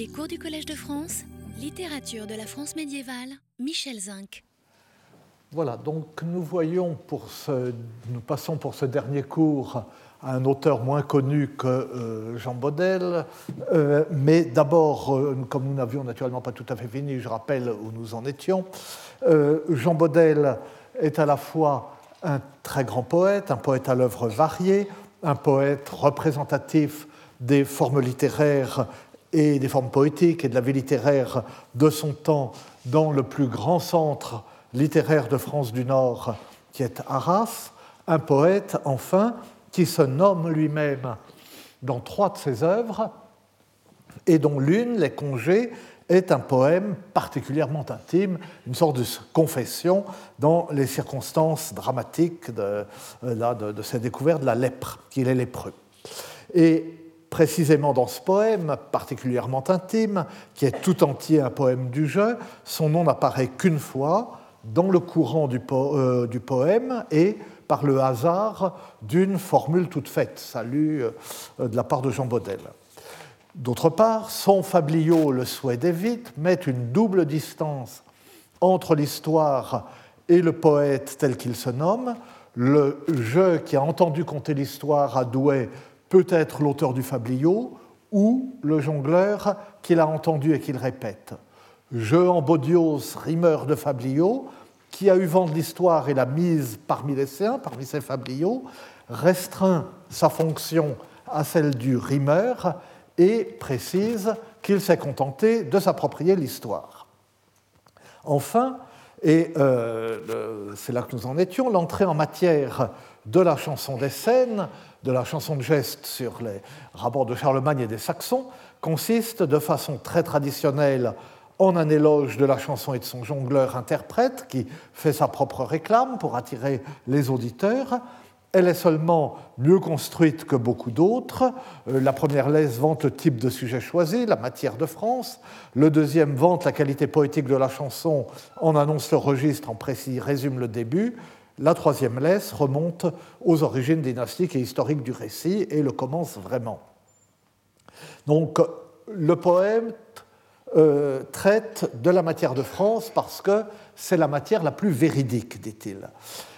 Les cours du Collège de France, littérature de la France médiévale, Michel Zinc. Voilà, donc nous passons pour ce dernier cours à un auteur moins connu que euh, Jean Baudel, euh, mais d'abord, euh, comme nous n'avions naturellement pas tout à fait fini, je rappelle où nous en étions. Jean Baudel est à la fois un très grand poète, un poète à l'œuvre variée, un poète représentatif des formes littéraires et des formes poétiques et de la vie littéraire de son temps dans le plus grand centre littéraire de France du Nord, qui est Arras, un poète, enfin, qui se nomme lui-même dans trois de ses œuvres, et dont l'une, Les Congés, est un poème particulièrement intime, une sorte de confession dans les circonstances dramatiques de, de, de ses découvertes de la lèpre, qu'il est lépreux. Précisément dans ce poème particulièrement intime, qui est tout entier un poème du jeu, son nom n'apparaît qu'une fois dans le courant du, euh, poème et par le hasard d'une formule toute faite, salut euh, de la part de Jean Baudel. D'autre part, son fabliau, le souhait d'évite, met une double distance entre l'histoire et le poète tel qu'il se nomme. Le jeu qui a entendu conter l'histoire à Douai peut être l'auteur du fabliau ou le jongleur qui l'a entendu et qu'il répète. Je en Baudios, rimeur de fabliau, qui a eu vent de l'histoire et l'a mise parmi les siens, parmi ses fabliaux, restreint sa fonction à celle du rimeur et précise qu'il s'est contenté de s'approprier l'histoire. Enfin, et euh, c'est là que nous en étions, l'entrée en matière de la chanson des scènes, de la chanson de geste sur les rapports de Charlemagne et des Saxons, consiste de façon très traditionnelle en un éloge de la chanson et de son jongleur interprète qui fait sa propre réclame pour attirer les auditeurs, elle est seulement mieux construite que beaucoup d'autres. Euh, la première laisse vante le type de sujet choisi, la matière de France. Le deuxième vante la qualité poétique de la chanson, en annonce le registre, en précis résume le début. La troisième laisse remonte aux origines dynastiques et historiques du récit et le commence vraiment. Donc le poème euh, traite de la matière de France parce que c'est la matière la plus véridique, dit-il.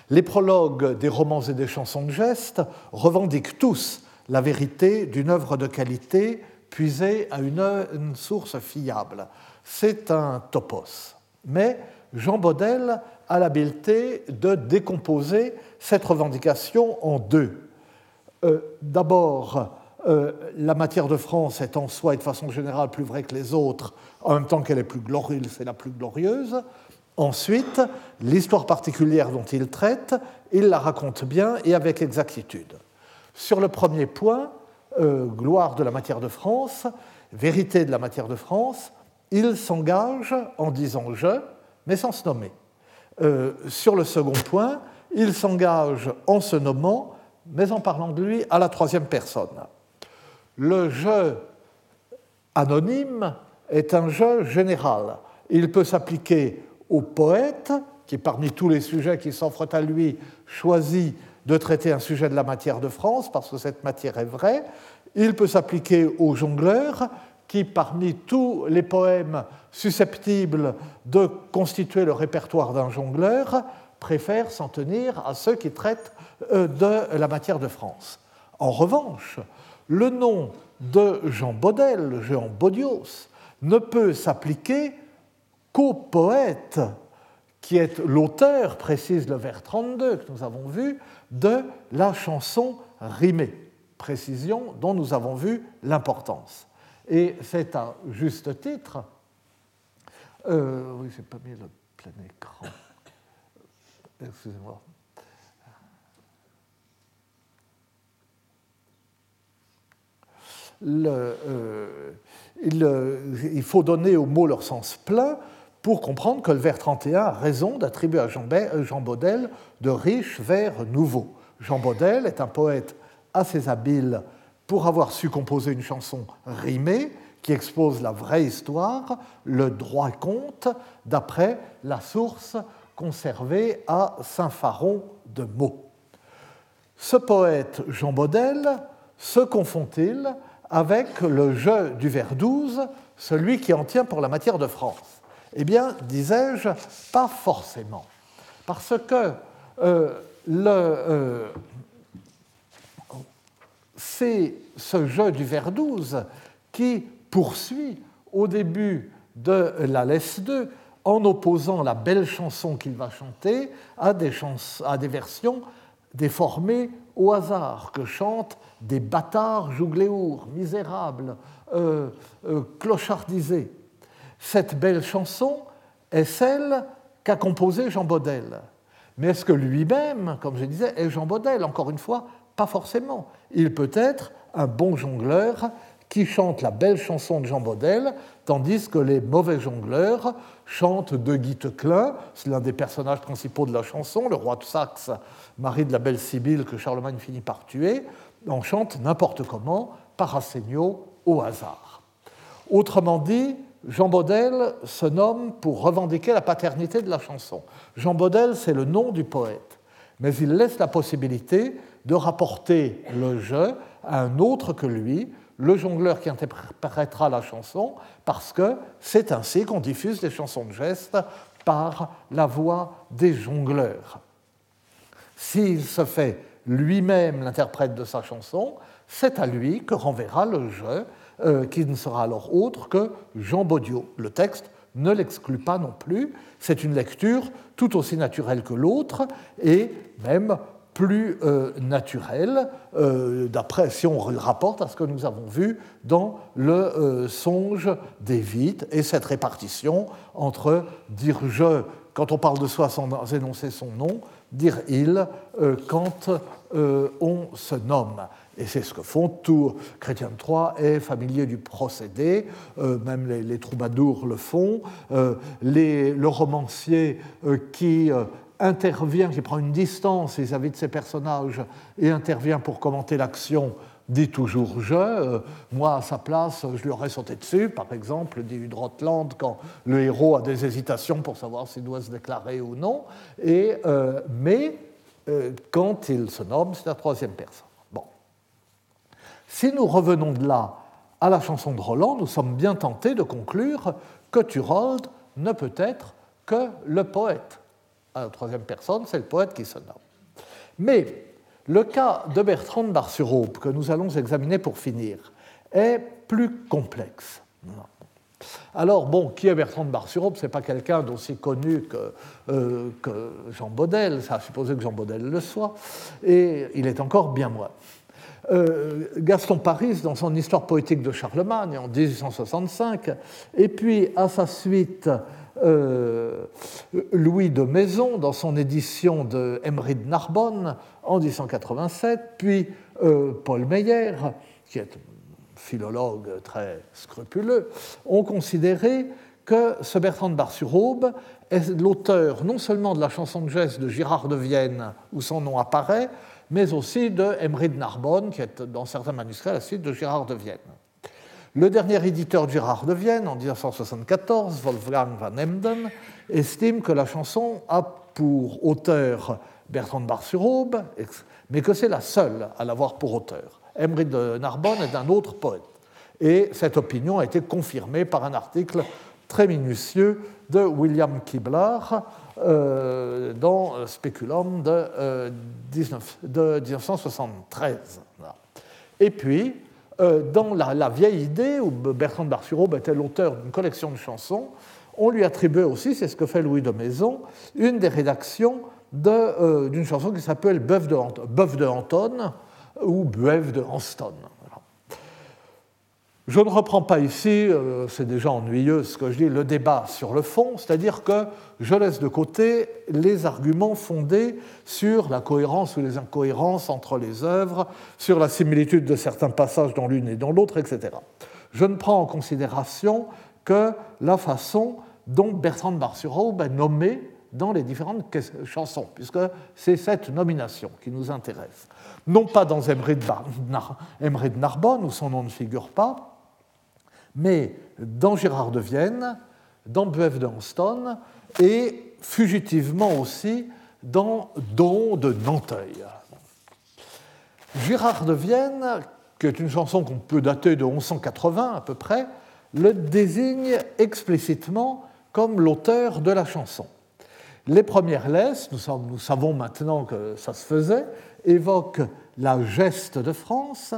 Les prologues des romans et des chansons de geste revendiquent tous la vérité d'une œuvre de qualité puisée à une, source fiable. C'est un topos. Mais Jean Baudel a l'habileté de décomposer cette revendication en deux. Euh, d'abord, euh, la matière de France est en soi et de façon générale plus vraie que les autres, en même temps qu'elle est plus glorieuse, c'est la plus glorieuse. Ensuite, l'histoire particulière dont il traite, il la raconte bien et avec exactitude. Sur le premier point, euh, gloire de la matière de France, vérité de la matière de France, il s'engage en disant je, mais sans se nommer. Euh, sur le second point, il s'engage en se nommant, mais en parlant de lui à la troisième personne. Le je anonyme est un jeu général. Il peut s'appliquer au poète, qui parmi tous les sujets qui s'offrent à lui choisit de traiter un sujet de la matière de France, parce que cette matière est vraie. Il peut s'appliquer au jongleur, qui parmi tous les poèmes susceptibles de constituer le répertoire d'un jongleur, préfère s'en tenir à ceux qui traitent euh, de la matière de France. En revanche, le nom de Jean Baudel, Jean Baudios, ne peut s'appliquer qu'au poète qui est l'auteur, précise le vers 32 que nous avons vu, de la chanson rimée, précision dont nous avons vu l'importance. Et c'est à juste titre, euh, oui, j'ai pas mis le plein écran, excusez-moi. Le, euh, euh, il, faut donner aux mots leur sens plein pour comprendre que le vers 31 a raison d'attribuer à Jean, Jean Baudel de riches vers nouveaux. Jean Baudel est un poète assez habile pour avoir su composer une chanson rimée qui expose la vraie histoire, le droit compte, d'après la source conservée à Saint-Faron de Meaux. Ce poète Jean Baudel se confond-il avec le jeu du vers 12, celui qui en tient pour la matière de France? Eh bien, disais-je, pas forcément. Parce que euh, euh, c'est ce jeu du vers 12 qui poursuit au début de la laisse 2 en opposant la belle chanson qu'il va chanter à des, versions déformées au hasard que chantent des bâtards jougléours, misérables, euh, euh, clochardisés. Cette belle chanson est celle qu'a composée Jean Baudel. Mais est-ce que lui-même, comme je disais, est Jean Baudel? Encore une fois, pas forcément. Il peut être un bon jongleur qui chante la belle chanson de Jean Baudel, tandis que les mauvais jongleurs chantent de Guy Teclin, c'est l'un des personnages principaux de la chanson, le roi de Saxe, mari de la belle Sibylle que Charlemagne finit par tuer, en chante n'importe comment, par au hasard. Autrement dit, Jean Baudel se nomme pour revendiquer la paternité de la chanson. Jean Baudel, c'est le nom du poète, mais il laisse la possibilité de rapporter le jeu un autre que lui, le jongleur qui interprétera la chanson, parce que c'est ainsi qu'on diffuse les chansons de geste par la voix des jongleurs. S'il se fait lui-même l'interprète de sa chanson, c'est à lui que renverra le jeu, euh, qui ne sera alors autre que Jean Baudieu. Le texte ne l'exclut pas non plus, c'est une lecture tout aussi naturelle que l'autre, et même plus euh, naturel, euh, d'après si on le rapporte à ce que nous avons vu dans le euh, songe d'Évite et cette répartition entre dire je quand on parle de soi sans énoncer son nom, dire il quand on se nomme. Et c'est ce que font tous. Chrétien Troyes est familier du procédé, même les, troubadours le font. le romancier qui intervient, qui prend une distance vis-à-vis de ses personnages et intervient pour commenter l'action, dit toujours je. Euh, moi, à sa place, je lui aurais sauté dessus, par exemple, dit Udrotland, quand le héros a des hésitations pour savoir s'il doit se déclarer ou non. Et, euh, mais euh, quand il se nomme, c'est la troisième personne. Bon. Si nous revenons de là à la chanson de Roland, nous sommes bien tentés de conclure que Turold ne peut être que le poète à la troisième personne, c'est le poète qui se nomme. Mais le cas de Bertrand de Bar-sur-Aube, que nous allons examiner pour finir, est plus complexe. Alors, bon, qui est Bertrand de Bar-sur-Aube Ce n'est pas quelqu'un d'aussi connu que, euh, Jean Baudel, ça a supposé que Jean Baudel le soit, et il est encore bien moins. Euh, Gaston Paris, dans son Histoire poétique de Charlemagne en 1865, et puis à sa suite euh, Louis de Maison dans son édition de Emery de Narbonne en 1887, puis euh, Paul Meyer, qui est un philologue très scrupuleux, ont considéré que ce Bertrand de Bar-sur-Aube est l'auteur non seulement de la chanson de geste de Girard de Vienne, où son nom apparaît, mais aussi de Emery de Narbonne, qui est dans certains manuscrits la suite de Girard de Vienne. Le dernier éditeur Girard de Vienne, en 1974, Wolfgang van Emden, estime que la chanson a pour auteur Bertrand de Bar-sur-Aube, mais que c'est la seule à l'avoir pour auteur. Emery de Narbonne est un autre poète. Et cette opinion a été confirmée par un article très minutieux de William Kibler euh, dans Speculum de, 19, euh, de 1973. Et puis, dans la, vieille idée où Bertrand Bar-sur-Aube était l'auteur d'une collection de chansons, on lui attribuait aussi, c'est ce que fait Louis de Maison, une des rédactions euh, d'une chanson qui s'appelle Bœuf de, Anton ou Bueuf de Anston. Je ne reprends pas ici, euh, c'est déjà ennuyeux ce que je dis, le débat sur le fond, c'est-à-dire que je laisse de côté les arguments fondés sur la cohérence ou les incohérences entre les œuvres, sur la similitude de certains passages dans l'une et dans l'autre, etc. Je ne prends en considération que la façon dont Bertrand de Bar-sur-Aube est nommé dans les différentes chansons, puisque c'est cette nomination qui nous intéresse. Non pas dans Emery de, Narbonne, où son nom ne figure pas, mais dans Gérard de Vienne, dans Bueuf de Anston et fugitivement aussi dans Don de Nanteuil. Gérard de Vienne, qui est une chanson qu'on peut dater de 1180 à peu près, le désigne explicitement comme l'auteur de la chanson. Les premières laisses, nous, savons maintenant que ça se faisait, évoquent la geste de France,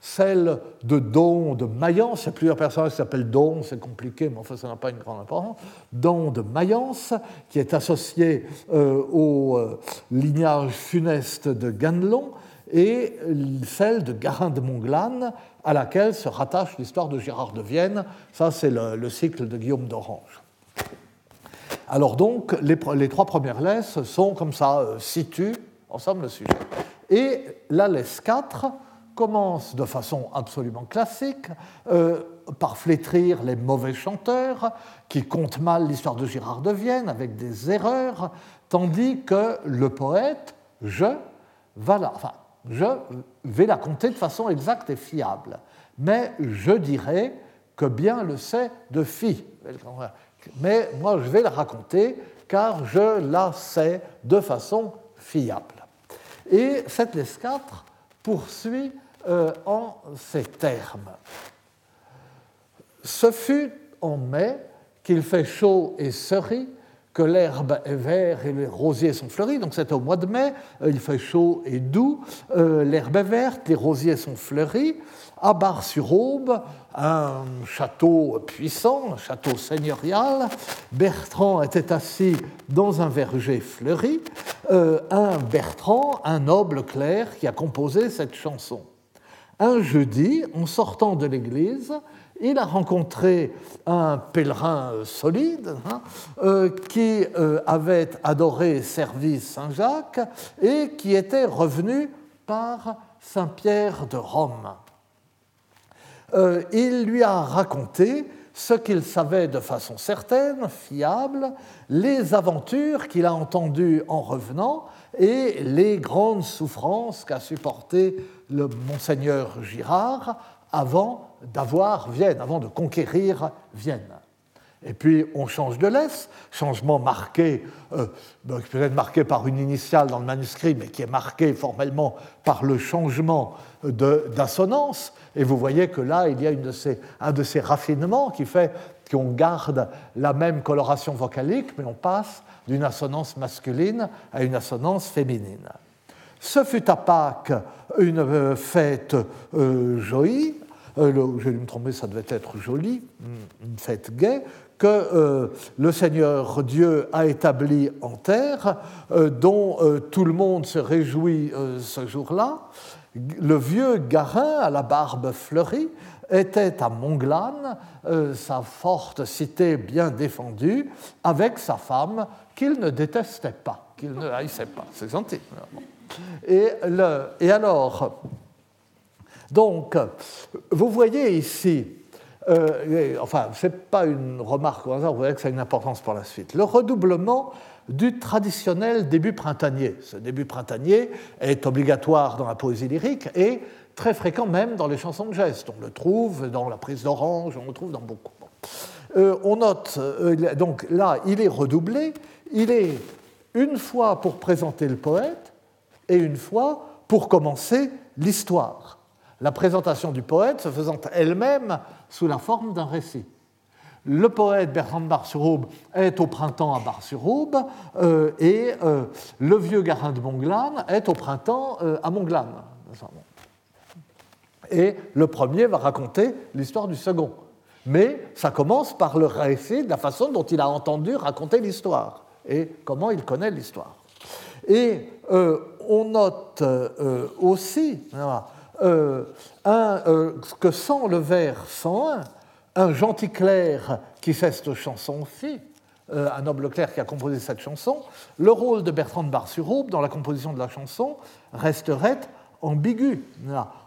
celle de Don de Mayence, il y a plusieurs personnages qui s'appellent Don, c'est compliqué, mais enfin ça n'a pas une grande importance, Don de Mayence, qui est associé euh, au euh, lignage funeste de Ganelon, et celle de Garin de Monglane, à laquelle se rattache l'histoire de Gérard de Vienne, ça c'est le, cycle de Guillaume d'Orange. Alors donc, les, trois premières laisses sont comme ça, euh, situent ensemble le sujet. Et la laisse 4, commence de façon absolument classique euh, par flétrir les mauvais chanteurs qui comptent mal l'histoire de Girard de Vienne avec des erreurs, tandis que le poète, je, va la, enfin, je vais la compter de façon exacte et fiable. Mais je dirais que bien le sait de fi. Mais moi, je vais la raconter car je la sais de façon fiable. Et cette 4 poursuit euh, en ces termes. Ce fut en mai qu'il fait chaud et ceris, que l'herbe est verte et les rosiers sont fleuris. Donc c'est au mois de mai, euh, il fait chaud et doux, euh, l'herbe est verte, les rosiers sont fleuris à Bar-sur-Aube, un château puissant, un château seigneurial. Bertrand était assis dans un verger fleuri. Euh, un Bertrand, un noble clerc qui a composé cette chanson. Un jeudi, en sortant de l'église, il a rencontré un pèlerin solide hein, euh, qui euh, avait adoré et servi Saint-Jacques et qui était revenu par Saint-Pierre de Rome. Euh, il lui a raconté ce qu'il savait de façon certaine, fiable, les aventures qu'il a entendues en revenant et les grandes souffrances qu'a supportées le monseigneur Girard avant d'avoir Vienne, avant de conquérir Vienne. Et puis on change de laisse, changement marqué, euh, peut-être marqué par une initiale dans le manuscrit, mais qui est marqué formellement par le changement d'assonance. Et vous voyez que là, il y a une de ces, un de ces raffinements qui fait qu'on garde la même coloration vocalique, mais on passe d'une assonance masculine à une assonance féminine. Ce fut à Pâques une euh, fête euh, jolie, euh, je vais me tromper, ça devait être joli, une fête gaie, que euh, le Seigneur Dieu a établi en terre, euh, dont tout le monde se réjouit ce jour-là. Le vieux Garin à la barbe fleurie était à Monglane, sa forte cité bien défendue, avec sa femme qu'il ne détestait pas, qu'il ne haïssait pas. C'est gentil. Et alors, donc, vous voyez ici euh, enfin, ce n'est pas une remarque au hasard, vous voyez que ça a une importance pour la suite. Le redoublement du traditionnel début printanier. Ce début printanier est obligatoire dans la poésie lyrique et très fréquent même dans les chansons de geste. On le trouve dans la prise d'orange, on le trouve dans beaucoup. Euh, on note, euh, donc là, il est redoublé, il est une fois pour présenter le poète et une fois pour commencer l'histoire. La présentation du poète se faisant elle-même sous la forme d'un récit. Le poète Bertrand de Bar-sur-Aube est au printemps à Bar-sur-Aube euh, et euh, le vieux Garin de Monglane est au printemps euh, à Monglane. Et le premier va raconter l'histoire du second. Mais ça commence par le récit de la façon dont il a entendu raconter l'histoire et comment il connaît l'histoire. Et on note aussi que sans le vers 101, un gentil clerc qui fait cette chanson fit, euh, un noble clerc qui a composé cette chanson, le rôle de Bertrand de Bar-sur-Aube dans la composition de la chanson resterait ambigu.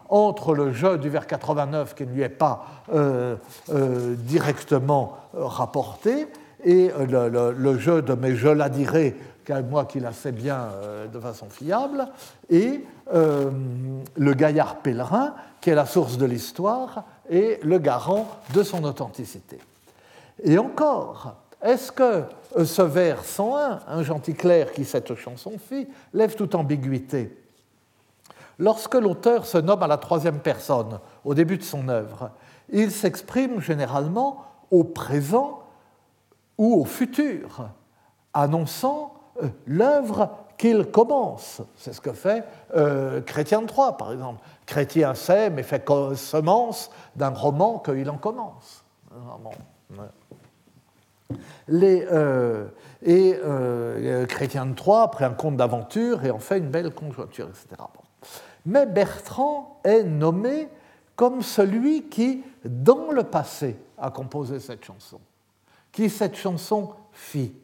entre le jeu du vers 89 qui ne lui est pas directement rapporté et le, jeu de mais je la dirai moi qui la sais bien de façon fiable, et euh, le gaillard pèlerin, qui est la source de l'histoire et le garant de son authenticité. Et encore, est-ce que euh, ce vers 101, un gentil clerc qui cette chanson fit, lève toute ambiguïté? Lorsque l'auteur se nomme à la troisième personne au début de son œuvre, il s'exprime généralement au présent ou au futur, annonçant euh, l'œuvre qu'il commence. C'est ce que fait euh, Chrétien de Troyes, par exemple. Chrétien sait, mais fait semence d'un roman qu'il en commence. Les, euh, et Chrétien de Troyes, après un conte d'aventure, et en fait une belle conjoncture, etc. Mais Bertrand est nommé comme celui qui, dans le passé, a composé cette chanson, qui cette chanson fit.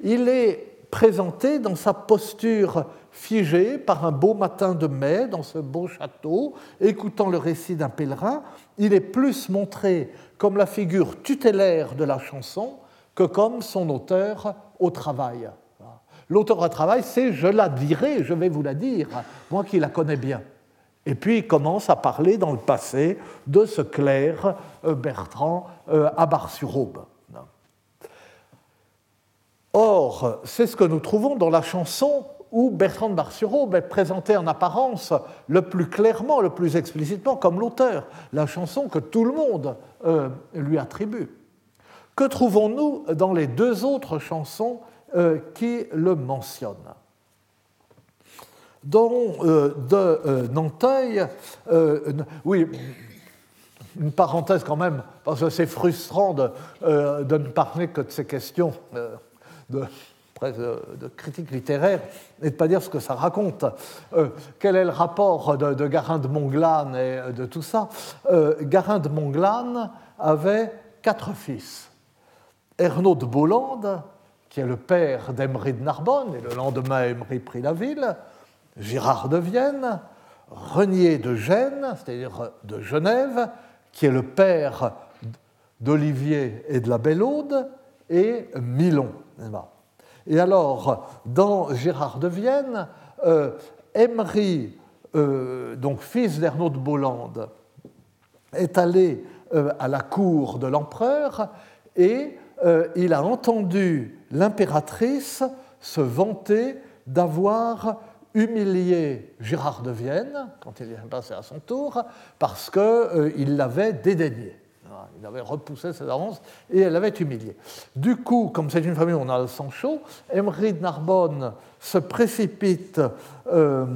Il est présenté dans sa posture figée par un beau matin de mai dans ce beau château, écoutant le récit d'un pèlerin. Il est plus montré comme la figure tutélaire de la chanson que comme son auteur au travail. L'auteur au travail, c'est je la dirai, je vais vous la dire, moi qui la connais bien. Et puis il commence à parler dans le passé de ce clerc euh, Bertrand euh, à Bar-sur-Aube. Or, c'est ce que nous trouvons dans la chanson où Bertrand de Bar-sur-Aube est présenté en apparence le plus clairement, le plus explicitement comme l'auteur, la chanson que tout le monde euh, lui attribue. Que trouvons-nous dans les deux autres chansons qui le mentionnent? Dont euh, de euh, Nanteuil, euh, oui, une parenthèse quand même, parce que c'est frustrant de, ne parler que de ces questions de, critique littéraire et de ne pas dire ce que ça raconte. quel est le rapport de, Garin de Monglane et de tout ça? Garin de Monglane avait quatre fils. Ernaud de Bolande, qui est le père d'Emery de Narbonne, et le lendemain Emery prit la ville. Girard de Vienne, Renier de Gênes, c'est-à-dire de Genève, qui est le père d'Olivier et de la Belle-Aude, et Milon. Et alors, dans Gérard de Vienne, euh, Emery, euh, donc fils d'Ernaud de Bolande, est allé euh, à la cour de l'empereur et il a entendu l'impératrice se vanter d'avoir humilié Gérard de Vienne, quand il est passé à son tour, parce qu'il euh, l'avait dédaigné. Il avait repoussé ses avances et elle l'avait humilié. Du coup, comme c'est une famille où on a le sang chaud, Emery de Narbonne se précipite euh,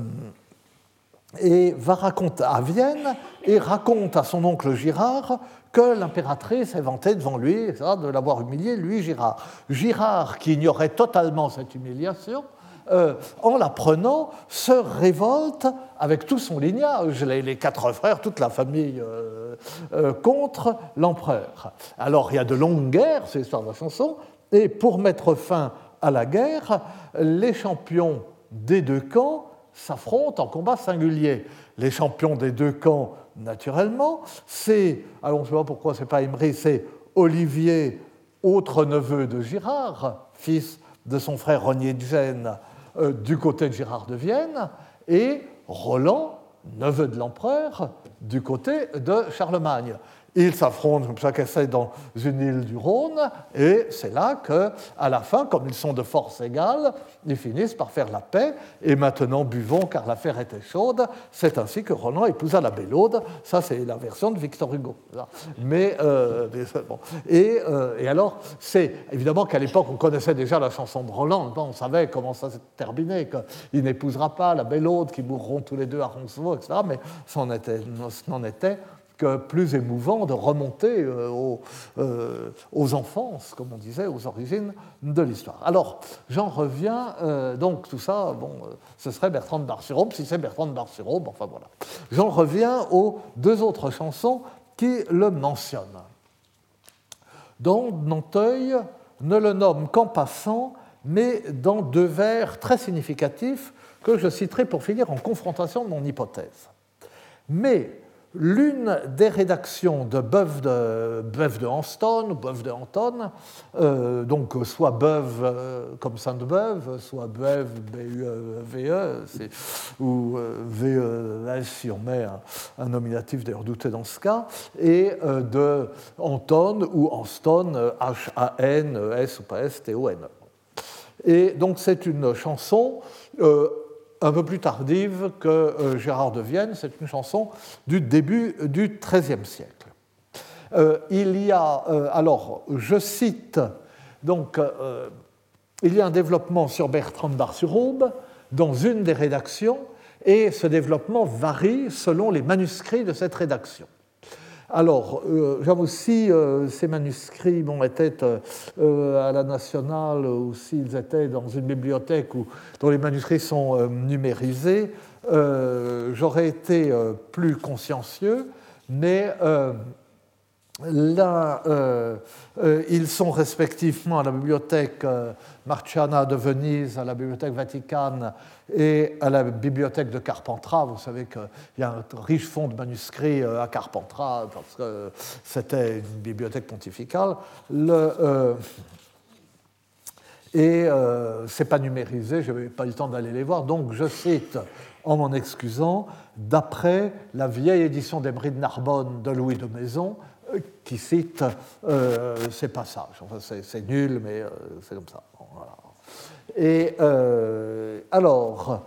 et va raconter à Vienne et raconte à son oncle Girard que l'impératrice est vantée devant lui de l'avoir humilié, lui Girard. Girard, qui ignorait totalement cette humiliation, euh, en l'apprenant, se révolte avec tout son lignage, les, quatre frères, toute la famille, euh, euh, contre l'empereur. Alors il y a de longues guerres, c'est l'histoire de la chanson, et pour mettre fin à la guerre, les champions des deux camps s'affrontent en combat singulier. Les champions des deux camps, naturellement, c'est, alors je ne sais pas pourquoi c'est pas Imri, c'est Olivier, autre neveu de Girard, fils de son frère Renier de Gênes, du côté de Gérard de Vienne, et Roland, neveu de l'empereur, du côté de Charlemagne. Ils s'affrontent comme ça qu'essaie dans une île du Rhône, et c'est là que, à la fin, comme ils sont de force égale, ils finissent par faire la paix. Et maintenant, buvons car l'affaire était chaude. C'est ainsi que Roland épousa la Bellaude. Ça, c'est la version de Victor Hugo. Mais, euh, bon. et, euh, et, alors, c'est évidemment qu'à l'époque, on connaissait déjà la chanson de Roland. On savait comment ça s'est terminé, qu'il n'épousera pas la Bellaude, qu'ils mourront tous les deux à Roncevaux, etc. Mais ça n'en était, était plus émouvant de remonter euh, aux, euh, aux, enfances, comme on disait, aux origines de l'histoire. Alors, j'en reviens, euh, donc tout ça, bon, ce serait Bertrand de Bar-sur-Aube, si c'est Bertrand de enfin voilà. J'en reviens aux deux autres chansons qui le mentionnent. dont Nanteuil ne le nomme qu'en passant, mais dans deux vers très significatifs que je citerai pour finir en confrontation de mon hypothèse. Mais l'une des rédactions de Beuve de, Beuve de Hanston, Beuve de Anton, euh, donc soit Beuve euh, comme Sainte-Beuve, soit Beuve, B-U-V-E, ou euh, V-E-S si on met un, nominatif d'ailleurs douté dans ce cas, et de Anton ou Anston, H-A-N, S ou pas S, T-O-N. Et donc c'est une chanson un peu plus tardive que Gérard de Vienne. C'est une chanson du début du XIIIe siècle. il y a, alors, je cite, donc, il y a un développement sur Bertrand Bar-sur-Aube dans une des rédactions, et ce développement varie selon les manuscrits de cette rédaction. Alors, euh, aussi, euh, ces manuscrits étaient euh, à la Nationale ou s'ils étaient dans une bibliothèque où, dont les manuscrits sont numérisés, j'aurais été plus consciencieux, mais Là, euh, euh, ils sont respectivement à la bibliothèque euh, Marciana de Venise, à la bibliothèque Vaticane et à la bibliothèque de Carpentras. Vous savez qu'il y a un riche fonds de manuscrits à Carpentras parce que c'était une bibliothèque pontificale. Le, et ce n'est pas numérisé, je n'avais pas eu le temps d'aller les voir. Donc je cite, en m'en excusant, d'après la vieille édition d'Emery de Narbonne de Louis de Maison, qui cite euh, ces passages. Enfin, c'est nul, mais euh, c'est comme ça. Et euh, alors,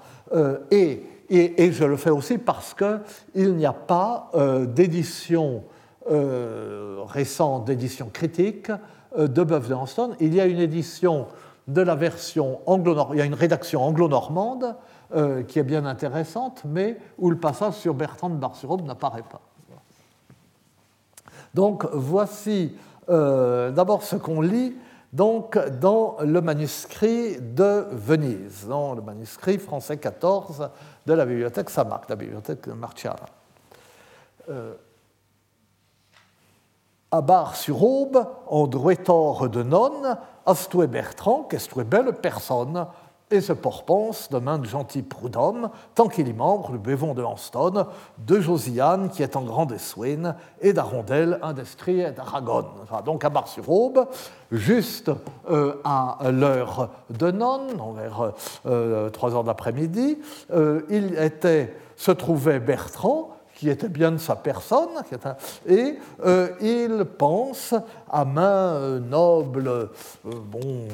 et, et, je le fais aussi parce qu'il n'y a pas d'édition récente, d'édition critique de Bœuf de Hanston. Il y a une édition de la version anglo il y a une rédaction anglo-normande qui est bien intéressante, mais où le passage sur Bertrand de Bar-sur-Aube n'apparaît pas. Donc voici euh, d'abord ce qu'on lit donc, dans le manuscrit de Venise, dans le manuscrit français 14 de la bibliothèque Samarc, la bibliothèque Marciana. Euh, à Bar-sur-Aube, en druetor de nonne, astue Bertrand, qu'estue belle personne, et se porpense de main de gentil prud'homme, tant qu'il y membre le bévon de Hanston, de Josiane, qui est en grande eswine, et d'Arondel, un et d'Aragon. donc à Bar-sur-Aube, juste euh, à l'heure de nonne, vers euh, 3 heures d'après-midi, euh, il était, se trouvait Bertrand, qui était bien de sa personne, et euh, il pense à main euh, noble, euh, bon,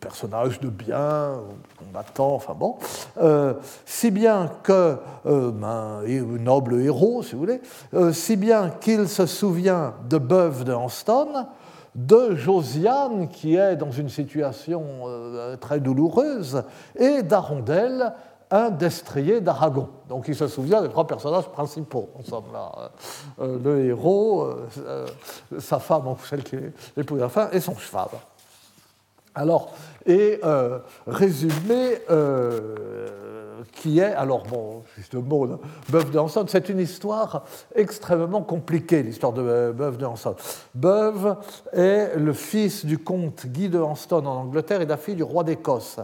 personnage de bien, combattant, enfin bon, si bien que, noble héros, si vous voulez, si bien qu'il se souvient de Beuve de Hanston, de Josiane, qui est dans une situation très douloureuse, et d'Arondel, un destrier d'Aragon. Donc il se souvient des trois personnages principaux, en somme, là. Euh, le héros, euh, euh, sa femme, celle qui de la fin, et son cheval. Alors, et résumé, qui est, alors bon, juste le mot, de Hanson, c'est une histoire extrêmement compliquée, l'histoire de Beuve de Hanson. Beuve est le fils du comte Guy de Hanston en Angleterre et la fille du roi d'Écosse.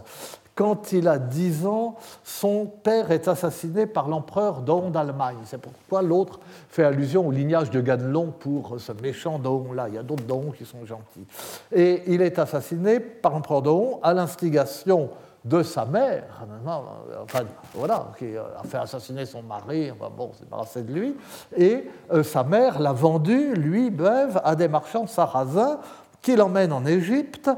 Quand il a 10 ans, son père est assassiné par l'empereur Daon d'Allemagne. C'est pourquoi l'autre fait allusion au lignage de Ganelon pour ce méchant Daon-là. Il y a d'autres Daon qui sont gentils. Et il est assassiné par l'empereur Daon à l'instigation de sa mère, enfin, voilà, qui a fait assassiner son mari, enfin, bon, c'est débarrassé de lui, et euh, sa mère l'a vendu, lui, Beuve, à des marchands sarrasins qu'il emmène en Égypte,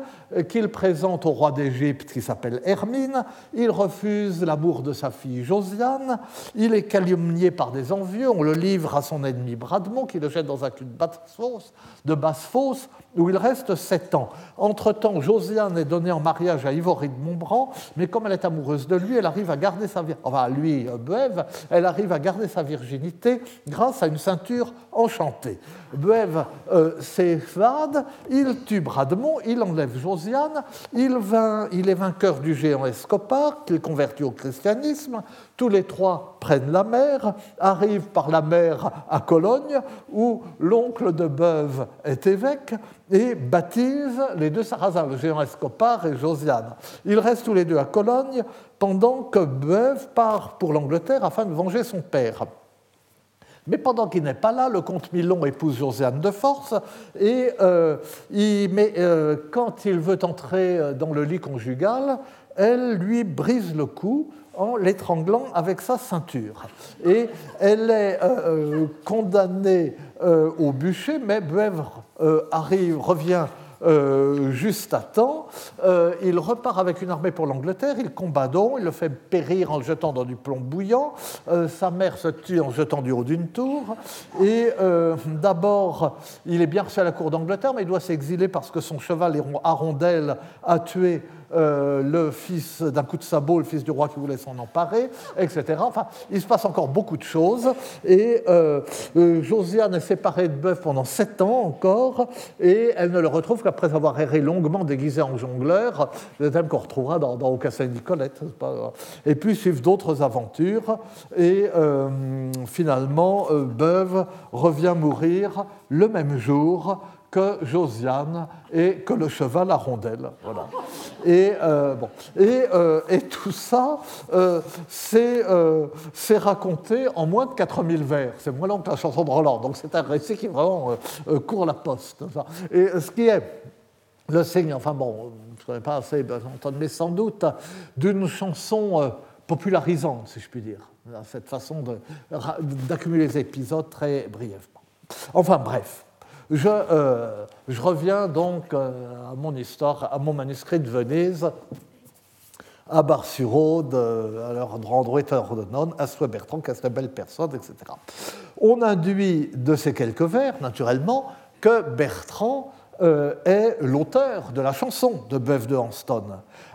qu'il présente au roi d'Égypte qui s'appelle Hermine. Il refuse l'amour de sa fille Josiane. Il est calomnié par des envieux. On le livre à son ennemi Bradmont qui le jette dans un cul de basse-fosse où il reste sept ans. Entre-temps, Josiane est donnée en mariage à Ivory de Montbran, mais comme elle est amoureuse de lui, elle arrive à garder sa. Enfin, lui, euh, elle arrive à garder sa virginité grâce à une ceinture enchantée. Beuve euh, s'évade, il tue Bradmont, il enlève Josiane, il, est vainqueur du géant Escopar, qu'il convertit au christianisme. Tous les trois prennent la mer, arrivent par la mer à Cologne, où l'oncle de Beuve est évêque, et baptisent les deux Sarrasins, le géant Escopar et Josiane. Ils restent tous les deux à Cologne pendant que Beuve part pour l'Angleterre afin de venger son père. Mais pendant qu'il n'est pas là, le comte Milon épouse Josiane de force, et euh, euh, quand il veut entrer euh, dans le lit conjugal, elle lui brise le cou en l'étranglant avec sa ceinture. Et elle est condamnée au bûcher, mais Buèvre arrive, revient euh, juste à temps. Euh, il repart avec une armée pour l'Angleterre, il combat donc, il le fait périr en le jetant dans du plomb bouillant, sa mère se tue en jetant du haut d'une tour, et d'abord, il est bien reçu à la cour d'Angleterre, mais il doit s'exiler parce que son cheval Arondel a tué euh, le fils d'un coup de sabot, le fils du roi qui voulait s'en emparer, etc. Enfin, il se passe encore beaucoup de choses. Et euh, euh, Josiane est séparée de Bœuf pendant sept ans encore, et elle ne le retrouve qu'après avoir erré longuement déguisé en jongleur, le thème qu'on retrouvera dans, dans Aucassin Nicolette. Et puis suivent d'autres aventures, et finalement, Beuve revient mourir le même jour que Josiane et que le cheval à rondelle. Voilà. Et, euh, bon. euh, et, tout ça, euh, c'est raconté en moins de 4000 vers. C'est moins long que la chanson de Roland. Donc c'est un récit qui vraiment court la poste. Et ce qui est le signe, enfin bon, je ne connais pas assez, ben, mais sans doute, d'une chanson popularisante, si je puis dire. Cette façon d'accumuler les épisodes très brièvement. Enfin bref. Euh, je, reviens donc euh, à mon histoire, à mon manuscrit de Venise, à Bar-sur-Aude, euh, droit de non, à Soi Bertrand, qu'à cette belle personne, etc. On induit de ces quelques vers, naturellement, que Bertrand est l'auteur de la chanson de Beuve de Hanston.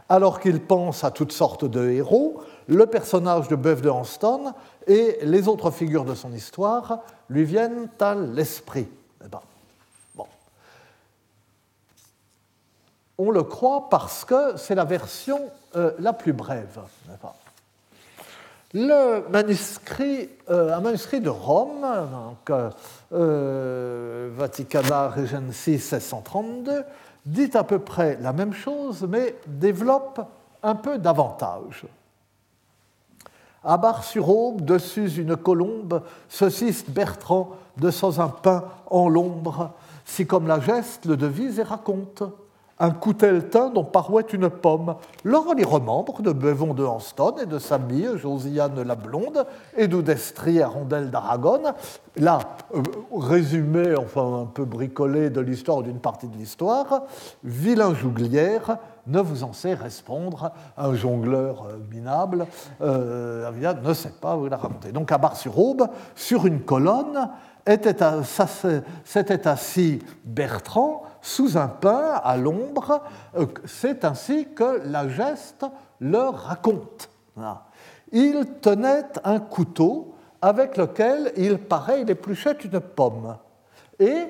Alors qu'il pense à toutes sortes de héros, le personnage de Beuve de Hanston et les autres figures de son histoire lui viennent à l'esprit. Eh ben, on le croit parce que c'est la version euh, la plus brève. Le manuscrit, euh, un manuscrit de Rome, donc, euh, Vaticana Regency 1632, dit à peu près la même chose, mais développe un peu davantage. À Bar-sur-Aube, dessus une colombe, saucisse Bertrand de sans un pain en l'ombre, si comme la geste le devise et raconte un coutel teint dont parouait une pomme. Lors les remembre de Bevon de Hanston et de sa mie, Josiane la Blonde, et d'Oudestrie à Rondelle d'Aragon. Là, euh, résumé, enfin un peu bricolé de l'histoire d'une partie de l'histoire, vilain jouglière, ne vous en sait répondre, un jongleur euh, minable euh, ne sait pas vous la raconter. Donc à Bar-sur-Aube, sur une colonne, s'était assis Bertrand, sous un pain à l'ombre. Euh, c'est ainsi que la geste le raconte. Il tenait un couteau avec lequel il paraît il épluchait une pomme. Et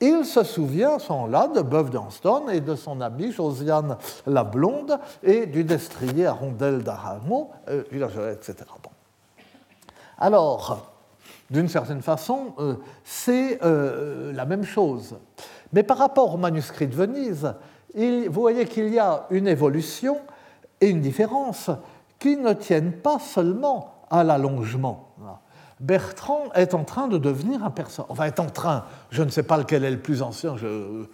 il se souvient, son là, de Beuve d'Anston et de son amie Josiane la Blonde et du destrier à rondelle d'Aramon, euh, etc. Alors, d'une certaine façon, euh, c'est la même chose. Mais par rapport au manuscrit de Venise, vous voyez qu'il y a une évolution et une différence qui ne tiennent pas seulement à l'allongement. Bertrand est en train de devenir un personnage. Enfin, est en train, je ne sais pas lequel est le plus ancien, je,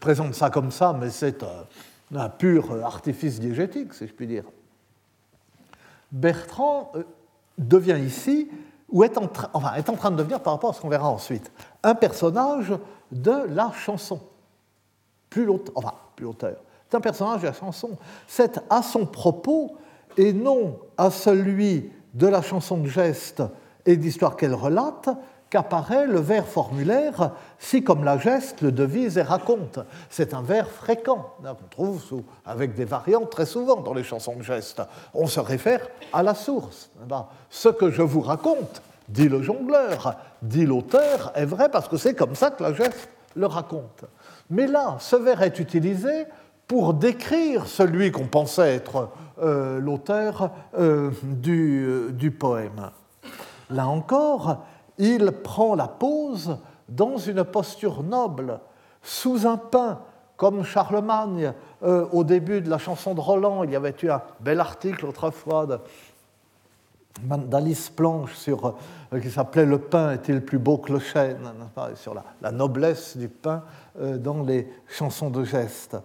présente ça comme ça, mais c'est un, pur artifice diégétique, si je puis dire. Bertrand euh, devient ici, ou est en, enfin, est en train de devenir, par rapport à ce qu'on verra ensuite, un personnage de la chanson. Plus l'auteur, enfin, plus l'auteur. C'est un personnage de la chanson. C'est à son propos et non à celui de la chanson de geste et d'histoire qu'elle relate qu'apparaît le vers formulaire si, comme la geste, le devise et raconte. C'est un vers fréquent, qu'on trouve avec des variantes très souvent dans les chansons de geste. On se réfère à la source. Ce que je vous raconte, dit le jongleur, dit l'auteur, est vrai parce que c'est comme ça que la geste le raconte. Mais là, ce vers est utilisé pour décrire celui qu'on pensait être euh, l'auteur euh, du, euh, du, poème. Là encore, il prend la pose dans une posture noble, sous un pain, comme Charlemagne, au début de la chanson de Roland, il y avait eu un bel article autrefois de, d'Alice Planche sur, euh, qui s'appelait Le pain est-il plus beau que le chêne sur la, noblesse du pain euh, dans les chansons de geste.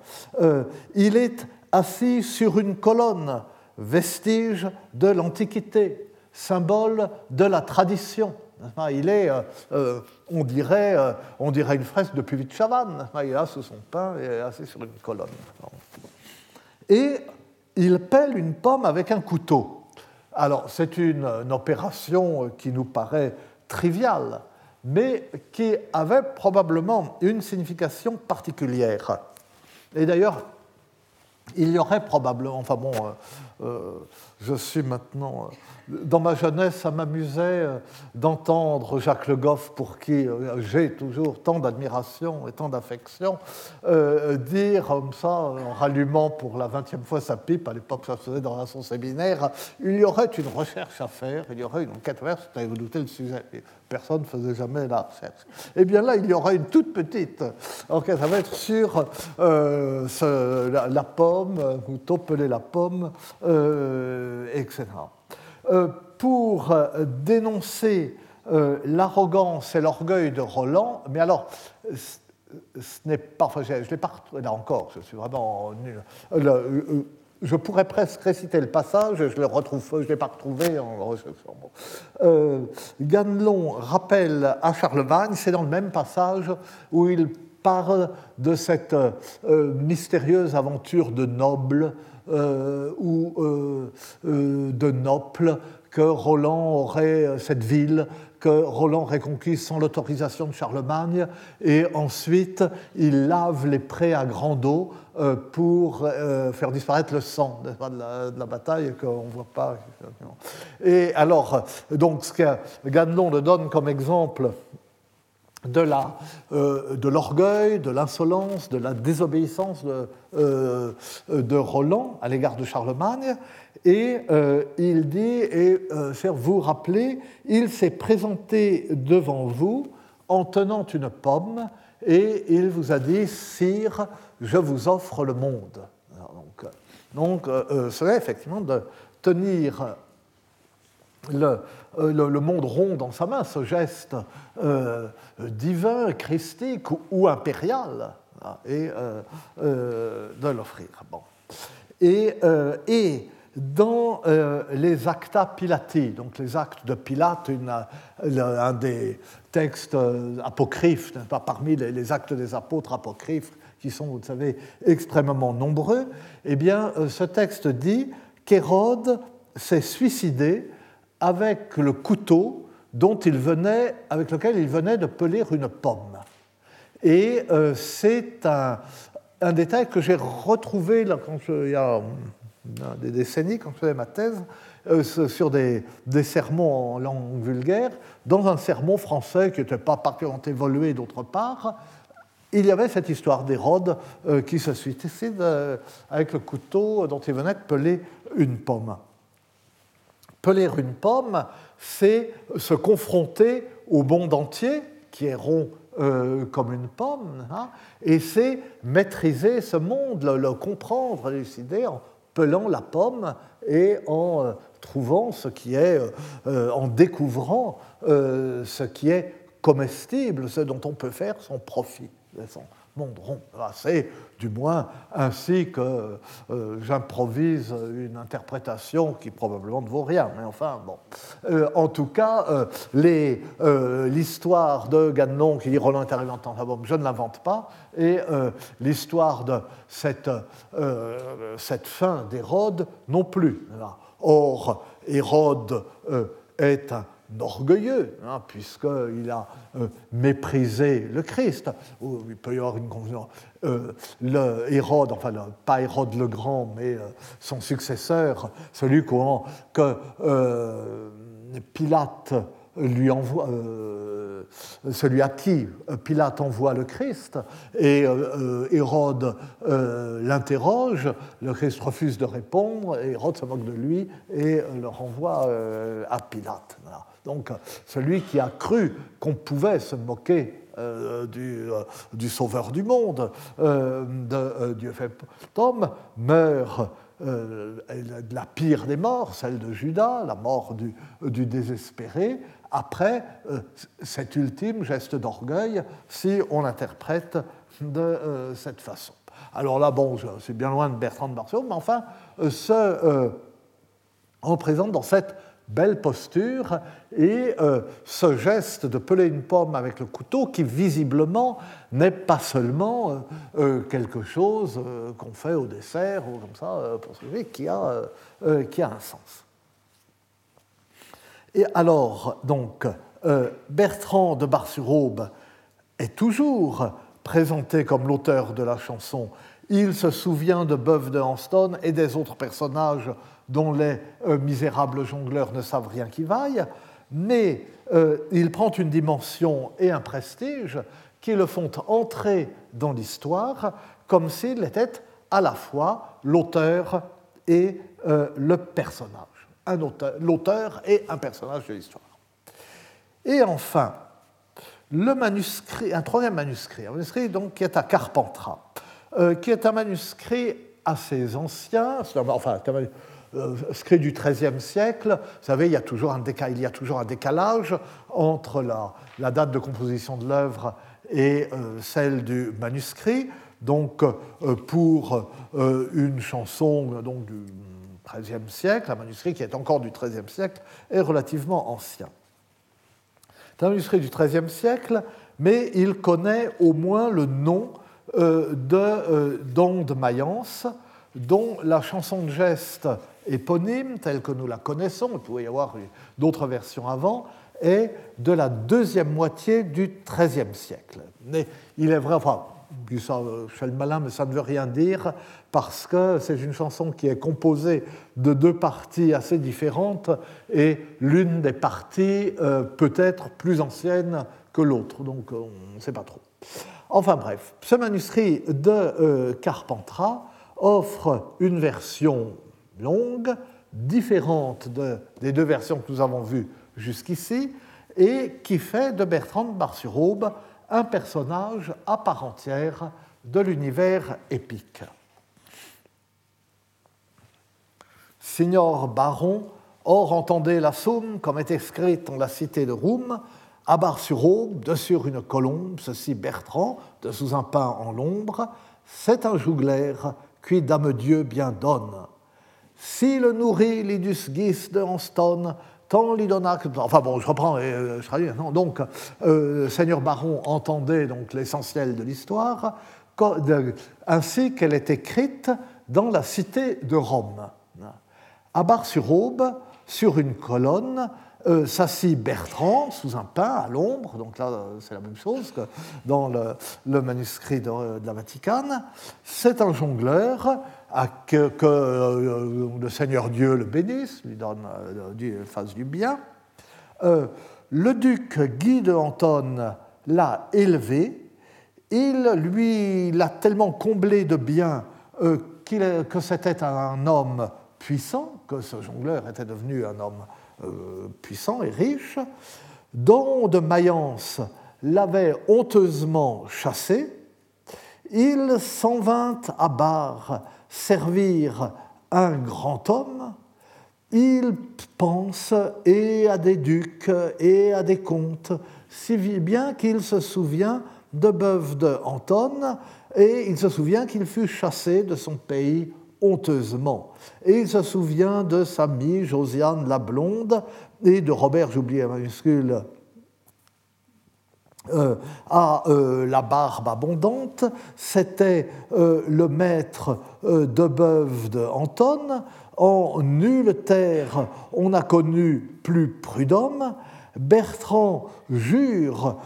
Euh, il est assis sur une colonne, vestige de l'Antiquité, symbole de la tradition. Il est, on, dirait, on dirait une fresque de Puvis de Chavannes. Il est son pain et assis sur une colonne. Et il pèle une pomme avec un couteau. Alors, c'est une, opération qui nous paraît triviale, mais qui avait probablement une signification particulière. Et d'ailleurs, il y aurait probablement, enfin bon, euh, euh, je suis maintenant dans ma jeunesse, ça m'amusait euh, d'entendre Jacques Le Goff, pour qui euh, j'ai toujours tant d'admiration et tant d'affection, euh, dire comme ça, en rallumant pour la vingtième fois sa pipe, à l'époque ça se faisait dans son séminaire, il y aurait une recherche à faire, il y aurait une enquête à faire, vous doutez le sujet. Personne ne faisait jamais la recherche. Eh bien là, il y aurait une toute petite enquête à mettre sur la, pomme, vous topelez la pomme, etc. Euh, pour euh, dénoncer euh, l'arrogance et l'orgueil de Roland, mais alors, ce n'est pas, enfin, je, l'ai pas, là encore, je suis vraiment nul. je pourrais presque réciter le passage, je le retrouve, je ne l'ai pas retrouvé en Ganelon rappelle à Charlemagne, c'est dans le même passage où il parle de cette mystérieuse aventure de nobles ou euh, euh, de Naples, que Roland aurait cette ville que Roland aurait conquise sans l'autorisation de Charlemagne, et ensuite il lave les prés à grande eau pour faire disparaître le sang de la, bataille qu'on ne voit pas. Et alors, donc ce que Ganelon le donne comme exemple euh, de l'orgueil, de l'insolence, de la désobéissance de, euh, Roland à l'égard de Charlemagne. Et euh, il dit, et faire vous rappeler, il s'est présenté devant vous en tenant une pomme, et il vous a dit, Sire, je vous offre le monde. donc, donc cela effectivement de tenir le, euh, le, monde rond dans sa main, ce geste euh, divin, christique ou, impérial, et euh, de l'offrir. Bon. Et, dans les Acta Pilati, donc les actes de Pilate, un des textes apocryphes, pas parmi les, actes des apôtres apocryphes, qui sont, vous le savez, extrêmement nombreux, eh bien, ce texte dit qu'Hérode s'est suicidé avec le couteau dont il venait, avec lequel il venait de peler une pomme. Et euh, c'est un, détail que j'ai retrouvé il y a des décennies, quand je faisais ma thèse, euh, sur des, sermons en langue vulgaire, dans un sermon français qui n'était pas particulièrement évolué d'autre part, il y avait cette histoire d'Hérode euh, qui se suicide avec le couteau dont il venait de peler une pomme. Peler une pomme, c'est se confronter au monde entier, qui est rond euh, comme une pomme, hein, et c'est maîtriser ce monde, le, comprendre, l'élucider en pelant la pomme et en euh, trouvant ce qui est, euh, en découvrant ce qui est comestible, ce dont on peut faire son profit, C'est du moins ainsi que euh, j'improvise une interprétation qui probablement ne vaut rien, mais enfin, bon. Euh, en tout cas, euh, l'histoire de Gannon qui dit Roland est arrivé en temps je ne l'invente pas, et l'histoire de cette, cette fin d'Hérode non plus. Or, Hérode est un orgueilleux, hein, puisqu'il a euh, méprisé le Christ. il peut y avoir une confusion. Euh, le Hérode, enfin pas Hérode le Grand, mais euh, son successeur, celui que Pilate lui envoie, celui à qui Pilate envoie le Christ, et Hérode l'interroge, le Christ refuse de répondre, et Hérode se moque de lui et le renvoie à Pilate. Donc celui qui a cru qu'on pouvait se moquer euh, euh, du, sauveur du monde, euh, de Dieu fait homme, meurt de la pire des morts, celle de Judas, la mort du, du désespéré, après cet ultime geste d'orgueil, si on l'interprète de cette façon. Alors là, bon, c'est bien loin de Bertrand de Marceau, mais enfin, ce, on présente dans cette belle posture et euh, ce geste de peler une pomme avec le couteau qui visiblement n'est pas seulement euh, euh, quelque chose qu'on fait au dessert ou comme ça pour ce qui a, qui a un sens. Et alors, donc, Bertrand de Bar-sur-Aube est toujours présenté comme l'auteur de la chanson. Il se souvient de Beuve de Hanston et des autres personnages dont les euh, misérables jongleurs ne savent rien qui vaille, mais euh, il prend une dimension et un prestige qui le font entrer dans l'histoire comme s'il était à la fois l'auteur et euh, le personnage, l'auteur et un personnage de l'histoire. Et enfin, le manuscrit, un troisième manuscrit, un manuscrit donc, qui est à Carpentras, qui est un manuscrit assez ancien, enfin, manuscrit du XIIIe siècle, vous savez, il y a toujours un, décalage entre la, la, date de composition de l'œuvre et euh, celle du manuscrit. Donc, euh, pour euh, une chanson donc, du XIIIe siècle, un manuscrit qui est encore du XIIIe siècle, est relativement ancien. C'est un manuscrit du XIIIe siècle, mais il connaît au moins le nom de Don Mayence, dont la chanson de geste éponyme, telle que nous la connaissons, il pouvait y avoir d'autres versions avant, est de la deuxième moitié du XIIIe siècle. Mais il est vrai, enfin, je fais le malin, mais ça ne veut rien dire, parce que c'est une chanson qui est composée de deux parties assez différentes, et l'une des parties euh, peut être plus ancienne que l'autre, donc on ne sait pas trop. Enfin bref, ce manuscrit de euh, Carpentras offre une version longue, différente des deux versions que nous avons vues jusqu'ici, et qui fait de Bertrand de Bar-sur-Aube un personnage à part entière de l'univers épique. Signor Baron, or entendez la somme comme est écrite dans la cité de Roum, à Bar-sur-Aube, de sur une colombe, ceci Bertrand, de sous un pain en l'ombre, c'est un jouglaire qui dame Dieu bien donne si le nourrit l'idus gis de Hanston, tant l'idona Enfin bon, je reprends, euh, je traduis. Donc, euh, Seigneur Baron entendait donc l'essentiel de l'histoire, ainsi qu'elle est écrite dans la cité de Rome. À Bar-sur-Aube, sur une colonne, euh, s'assit Bertrand sous un pin à l'ombre, donc là c'est la même chose que dans le, manuscrit de, de la Vaticane. C'est un jongleur à que, euh, le Seigneur Dieu le bénisse, lui donne, euh, fasse du bien. Euh, le duc Guy de Anton l'a élevé, il lui l'a tellement comblé de biens que c'était un homme puissant, que ce jongleur était devenu un homme puissant et riche, dont de Mayence l'avait honteusement chassé, il s'en vint à Bar servir un grand homme, il pense et à des ducs et à des comtes, si bien qu'il se souvient de Beuve de Anton et il se souvient qu'il fut chassé de son pays honteusement. Et il se souvient de sa amie Josiane la Blonde et de Robert, j'oublie la majuscule, euh, à euh, la barbe abondante, c'était euh, le maître de Beuve de Anton. En nulle terre, on a connu plus prud'homme. Bertrand jure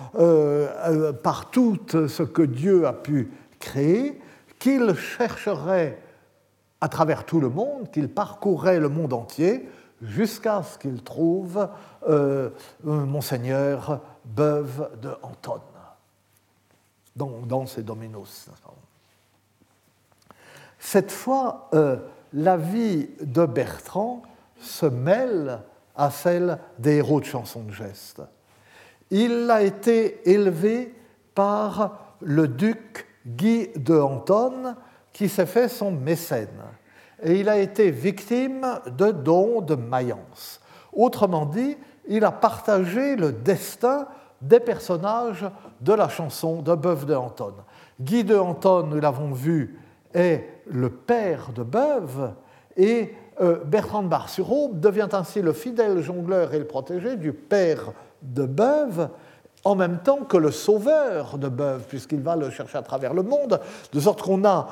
par tout ce que Dieu a pu créer qu'il chercherait à travers tout le monde, qu'il parcourrait le monde entier jusqu'à ce qu'il trouve Monseigneur Beuve de Anton, dans, dans ces dominos. Cette fois, euh, la vie de Bertrand se mêle à celle des héros de chansons de geste. Il a été élevé par le duc Guy de Anton, qui s'est fait son mécène. Et il a été victime de dons de Mayence. Autrement dit, il a partagé le destin des personnages de la chanson de Beuve de Anton. Guy de Anton, nous l'avons vu, est le père de Beuve et Bertrand de Bar-sur-Aube devient ainsi le fidèle jongleur et le protégé du père de Beuve, en même temps que le sauveur de Beuve, puisqu'il va le chercher à travers le monde, de sorte qu'on a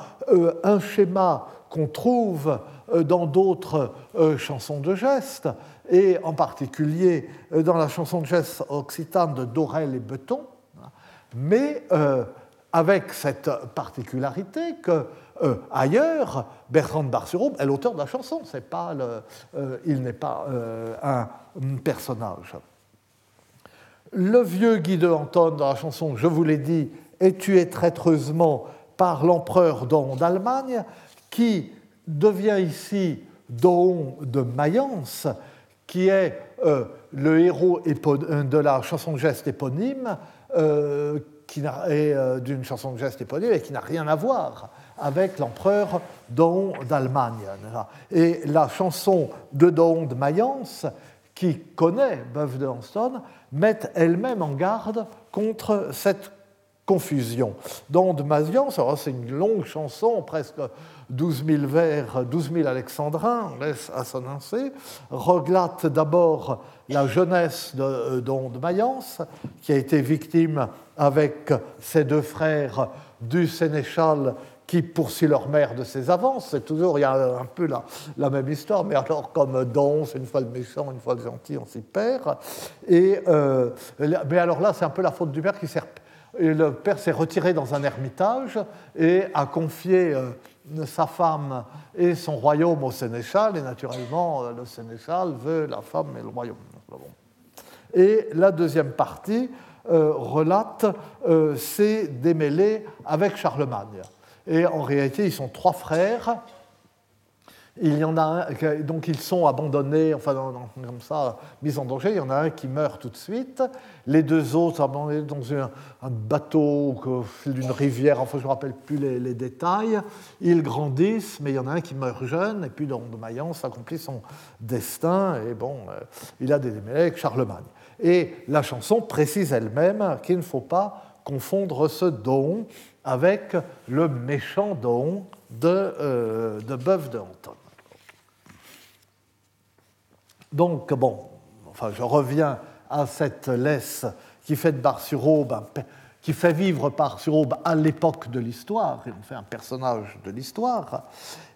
un schéma qu'on trouve dans d'autres chansons de gestes, et en particulier dans la chanson de gestes occitane de Dorel et Beton, mais avec cette particularité que euh, ailleurs, Bertrand de est l'auteur de la chanson, pas euh, il n'est pas euh, un personnage. Le vieux Guy de Anton dans la chanson, je vous l'ai dit, est tué traîtreusement par l'empereur Don d'Allemagne, qui devient ici Don de Mayence, qui est le héros de la chanson de geste éponyme, est euh, d'une chanson de geste éponyme et qui n'a rien à voir avec l'empereur Don d'Allemagne. Et la chanson de Don de Mayence, qui connaît Beuve de Hanston, met elle-même en garde contre cette confusion. Don de Mayence, c'est une longue chanson, presque 12 000 vers, 12 000 alexandrins, on laisse assonancer, relate d'abord la jeunesse de euh, Don de Mayence, qui a été victime avec ses deux frères du sénéchal qui poursuit leur mère de ses avances. C'est toujours, il y a un peu la, la, même histoire, mais alors comme Don, c'est une fois le méchant, une fois le gentil, on s'y perd. Et, euh, mais alors là, c'est un peu la faute du père qui s'est... Le père s'est retiré dans un ermitage et a confié euh, sa femme et son royaume au sénéchal, et naturellement, euh, le sénéchal veut la femme et le royaume. Et la deuxième partie euh, relate ses démêlés avec Charlemagne. Et en réalité, ils sont trois frères il y en a un, donc ils sont abandonnés, enfin comme ça, mis en danger. Il y en a un qui meurt tout de suite. Les deux autres abandonnés dans un, bateau au fil d'une rivière. Enfin, je ne me rappelle plus les, détails. Ils grandissent, mais il y en a un qui meurt jeune. Et puis, donc, Mayence accomplit son destin. Et bon, euh, il a des démêlés avec Charlemagne. Et la chanson précise elle-même qu'il ne faut pas confondre ce don avec le méchant don de, euh, de Beuve de Anton. Donc, bon, enfin, je reviens à cette laisse qui fait de Bar-sur-Aube, qui fait vivre Bar-sur-Aube à l'époque de l'histoire, et on fait un personnage de l'histoire.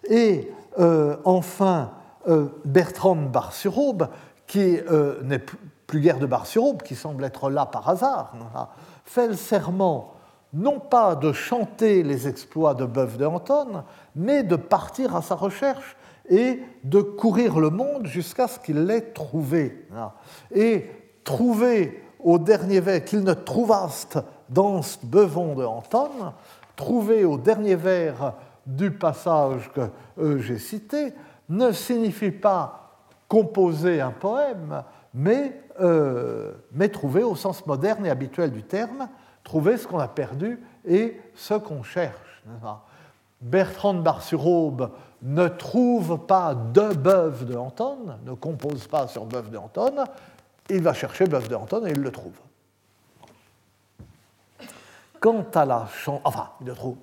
Et euh, enfin, euh, Bertrand Bar-sur-Aube, qui euh, n'est plus guère de Bar-sur-Aube, qui semble être là par hasard, fait le serment non pas de chanter les exploits de Beuve de Anton, mais de partir à sa recherche et de courir le monde jusqu'à ce qu'il l'ait trouvé. Et trouver au dernier vers, qu'il ne trouvaste dans ce bevon de Anton, trouver au dernier vers du passage que euh, j'ai cité, ne signifie pas composer un poème, mais, euh, mais trouver au sens moderne et habituel du terme, trouver ce qu'on a perdu et ce qu'on cherche. Bertrand de Bar-sur-Aube ne trouve pas de bœuf de Anton, ne compose pas sur bœuf de Anton, il va chercher bœuf de Anton et il le trouve. Quant à la chanson, enfin, il le trouve.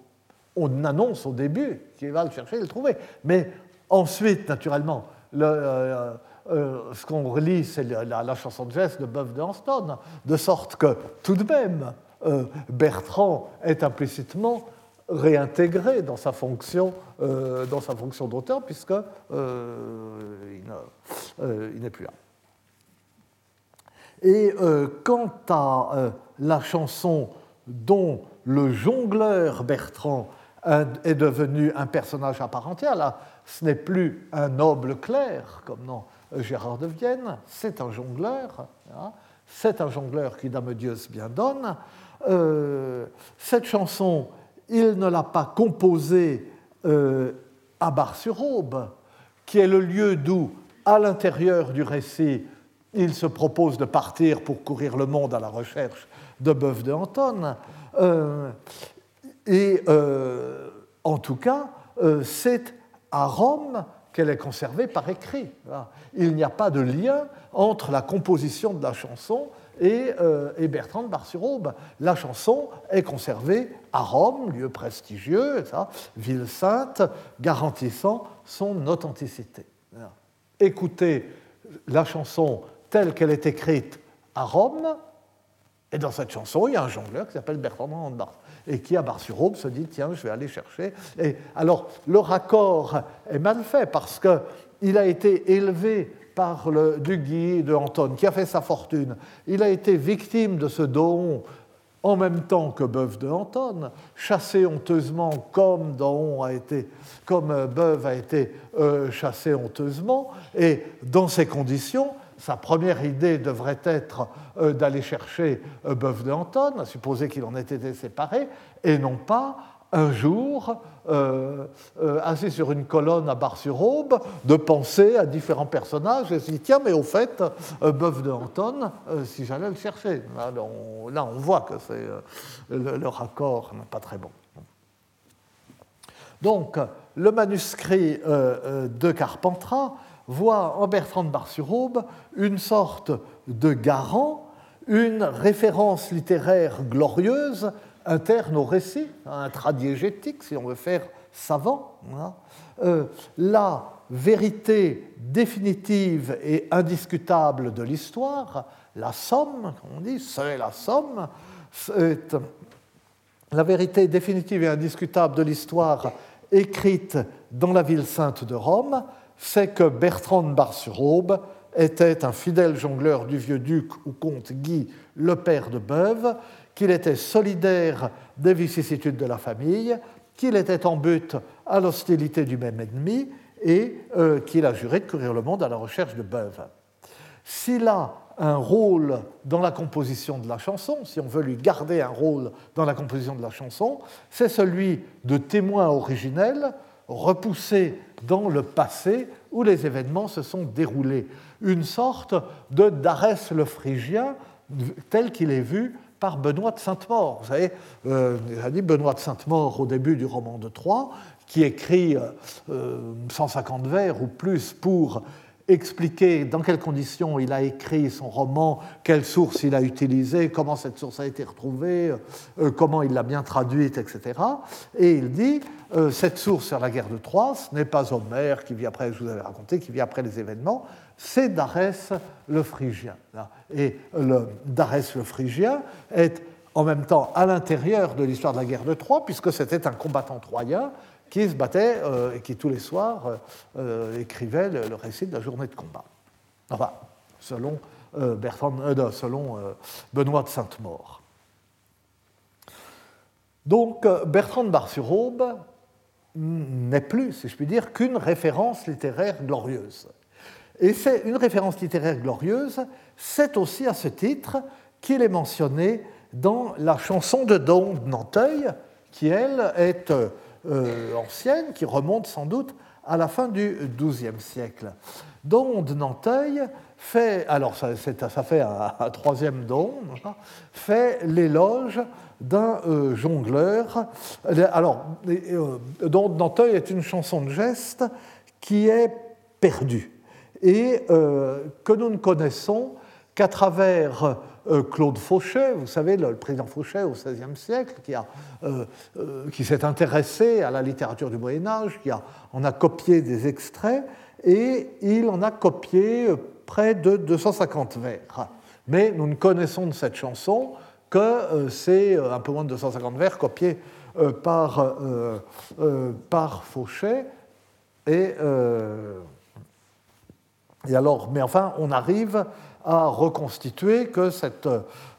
On annonce au début qu'il va le chercher et le trouver. Mais ensuite, naturellement, euh, euh, ce qu'on relit, c'est la, chanson de geste de Bœuf de Anton, de sorte que, tout de même, euh, Bertrand est implicitement réintégré dans sa fonction, euh, dans sa fonction d'auteur, puisque euh, euh, il n'est plus là. Et quant à la chanson dont le jongleur Bertrand est devenu un personnage à part entière, là, ce n'est plus un noble clerc, comme dans Gérard de Vienne, c'est un jongleur, hein. c'est un jongleur qui Dame Dieu bien donne. cette chanson il ne l'a pas composé euh, à Bar-sur-Aube, qui est le lieu d'où, à l'intérieur du récit, il se propose de partir pour courir le monde à la recherche de Bœuf de Anton. Euh, et euh, en tout cas, c'est à Rome qu'elle est conservée par écrit. Il n'y a pas de lien entre la composition de la chanson euh, et, Bertrand de Bar-sur-Aube. La chanson est conservée à Rome, lieu prestigieux, ville sainte, garantissant son authenticité. écouter la chanson telle qu'elle est écrite à Rome, et dans cette chanson, il y a un jongleur qui s'appelle Bertrand Bar et qui, à Bar-sur-Aube, se dit tiens, je vais aller chercher. Et alors, le raccord est mal fait parce qu'il a été élevé par le Duguy de Anton, qui a fait sa fortune. Il a été victime de ce don en même temps que Beuve de Anton, chassé honteusement comme Daon a été, comme euh, Beuve a été euh, chassé honteusement, et dans ces conditions, sa première idée devrait être euh, d'aller chercher Beuve de Anton, à supposer qu'il en ait été séparé, et non pas un jour, euh, euh, assis sur une colonne à Bar-sur-Aube, de penser à différents personnages et se dit tiens, mais au fait, euh, Bœuf de Anton, si j'allais le chercher. Là on, voit que c'est, le, raccord n'est pas très bon. Donc, le manuscrit de Carpentras voit en Bertrand de Bar-sur-Aube une sorte de garant, une référence littéraire glorieuse interne au récit, un tradiégétique, si on veut faire savant. Hein. Euh, la vérité définitive et indiscutable de l'histoire, la somme, comme on dit, c'est la somme, la vérité définitive et indiscutable de l'histoire écrite dans la ville sainte de Rome, c'est que Bertrand de Bar-sur-Aube était un fidèle jongleur du vieux duc ou comte Guy, le père de Beuve, qu'il était solidaire des vicissitudes de la famille, qu'il était en but à l'hostilité du même ennemi et euh, qu'il a juré de courir le monde à la recherche de Beuve. S'il a un rôle dans la composition de la chanson, si on veut lui garder un rôle dans la composition de la chanson, c'est celui de témoin originel repoussé dans le passé où les événements se sont déroulés. Une sorte de Darès le Phrygien tel qu'il est vu par Benoît de Sainte-Maure. Vous savez, euh, dit Benoît de Sainte-Maure au début du roman de Troyes, qui écrit 150 euh, vers ou plus pour expliquer dans quelles conditions il a écrit son roman, quelle source il a utilisée, comment cette source a été retrouvée, euh, comment il l'a bien traduite, etc. Et il dit, euh, cette source sur la guerre de Troie, ce n'est pas Homère qui vit après, je vous avais raconté, qui vit après les événements, c'est Darès le Phrygien. Et Darès le Phrygien est en même temps à l'intérieur de l'histoire de la guerre de Troie, puisque c'était un combattant troyen qui se battait euh, et qui tous les soirs euh, euh, écrivait le, récit de la journée de combat. Enfin, selon, selon Benoît de Sainte-Maure. Donc Bertrand de Bar-sur-Aube n'est plus, si je puis dire, qu'une référence littéraire glorieuse. Et c'est une référence littéraire glorieuse, c'est aussi à ce titre qu'il est mentionné dans la chanson de Don de Nanteuil, qui, elle, est euh, ancienne, qui remonte sans doute à la fin du XIIe siècle. Don de Nanteuil fait, alors ça, fait un, troisième don, fait l'éloge d'un euh, jongleur. Alors, euh, Don de Nanteuil est une chanson de geste qui est perdue et euh, que nous ne connaissons qu'à travers euh, Claude Fauchet, vous savez, le président Fauchet au XVIe siècle, qui, euh, qui s'est intéressé à la littérature du Moyen Âge, qui a, en a copié des extraits, et il en a copié près de 250 vers. Mais nous ne connaissons de cette chanson que c'est un peu moins de 250 vers copiés par, par Fauchet. Et et alors, mais enfin, on arrive à reconstituer que cette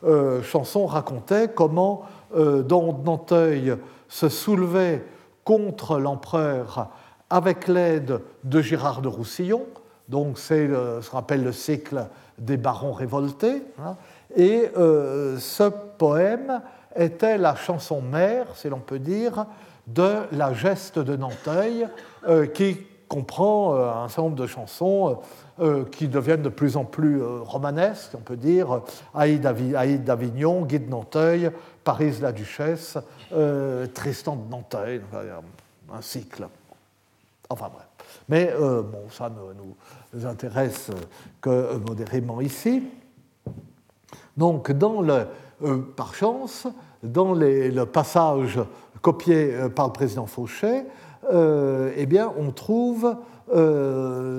euh, chanson racontait comment euh, Nanteuil se soulevait contre l'empereur avec l'aide de Girard de Roussillon, donc c'est ce qu'on appelle le cycle des barons révoltés, hein. et euh, ce poème était la chanson mère, si l'on peut dire, de la geste de Nanteuil, qui comprend un certain nombre de chansons euh, qui deviennent de plus en plus euh, romanesques, on peut dire, Aïd d'Avignon, Guy de Nanteuil, Paris la Duchesse, euh, Tristan de Nanteuil, un cycle. Enfin bref. Mais bon, ça ne nous intéresse que modérément ici. Donc, dans le, par chance, dans le passage copié par le président Fauchet, eh bien, on trouve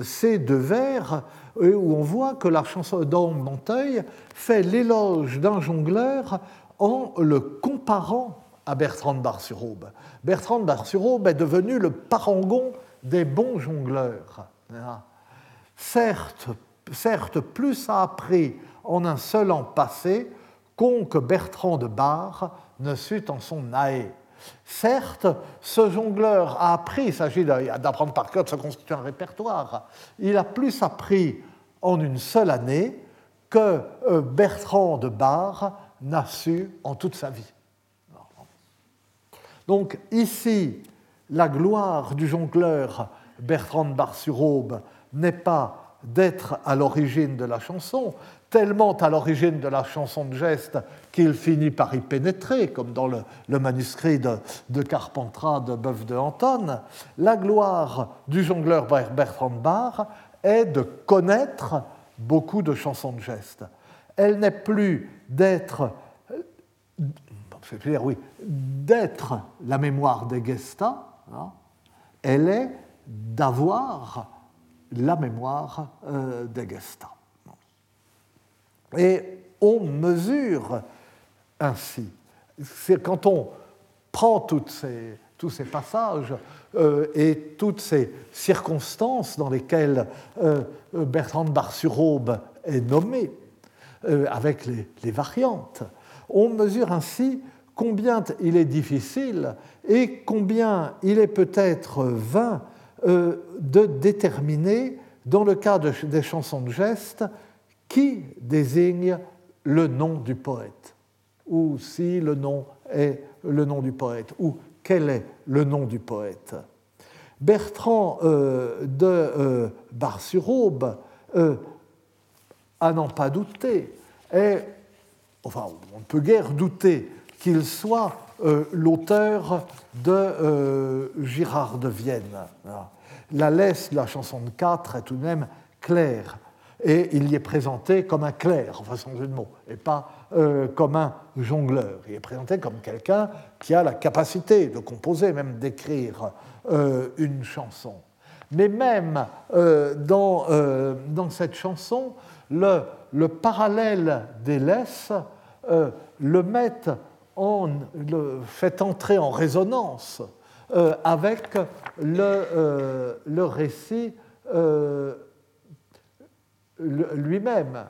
ces deux vers où on voit que la chanson d'Homme Monteuil fait l'éloge d'un jongleur en le comparant à Bertrand de Bar-sur-Aube. Bertrand de Bar-sur-Aube est devenu le parangon des bons jongleurs. Certes, certes, plus a appris en un seul an passé qu'on que Bertrand de Bar ne sut en son naé. Certes, ce jongleur a appris, il s'agit d'apprendre par cœur, de se constituer un répertoire, il a plus appris en une seule année que euh, Bertrand de Bar n'a su en toute sa vie. Donc ici, la gloire du jongleur Bertrand de Bar-sur-Aube n'est pas d'être à l'origine de la chanson, tellement à l'origine de la chanson de geste qu'il finit par y pénétrer, comme dans le, manuscrit de, Carpentras de Boeuf de Anton. La gloire du jongleur Bertrand de Bar est de connaître beaucoup de chansons de geste. Elle n'est plus d'être, dire oui, d'être la mémoire des Gesta, hein. elle est d'avoir la mémoire euh, des Gesta. Et on mesure ainsi. Quand on prend tous ces passages euh, et toutes ces circonstances dans lesquelles euh, Bertrand de Bar-sur-Aube est nommé, euh, avec les, variantes, on mesure ainsi combien il est difficile et combien il est peut-être vain de déterminer, dans le cas des chansons de geste, qui désigne le nom du poète, ou si le nom est le nom du poète, ou quel est le nom du poète? Bertrand euh, de euh, Bar-sur-Aube, euh, à n'en pas douter, est, enfin, on ne peut guère douter qu'il soit l'auteur de Girard de Vienne. La laisse de la chanson de 4 est tout de même claire et il y est présenté comme un clerc, en façon jeu de mots, et pas euh, comme un jongleur. Il est présenté comme quelqu'un qui a la capacité de composer, même d'écrire euh, une chanson. Mais même euh, dans, dans, cette chanson, le, le parallèle des laisses le met en, le fait entrer en résonance avec le, le récit lui-même,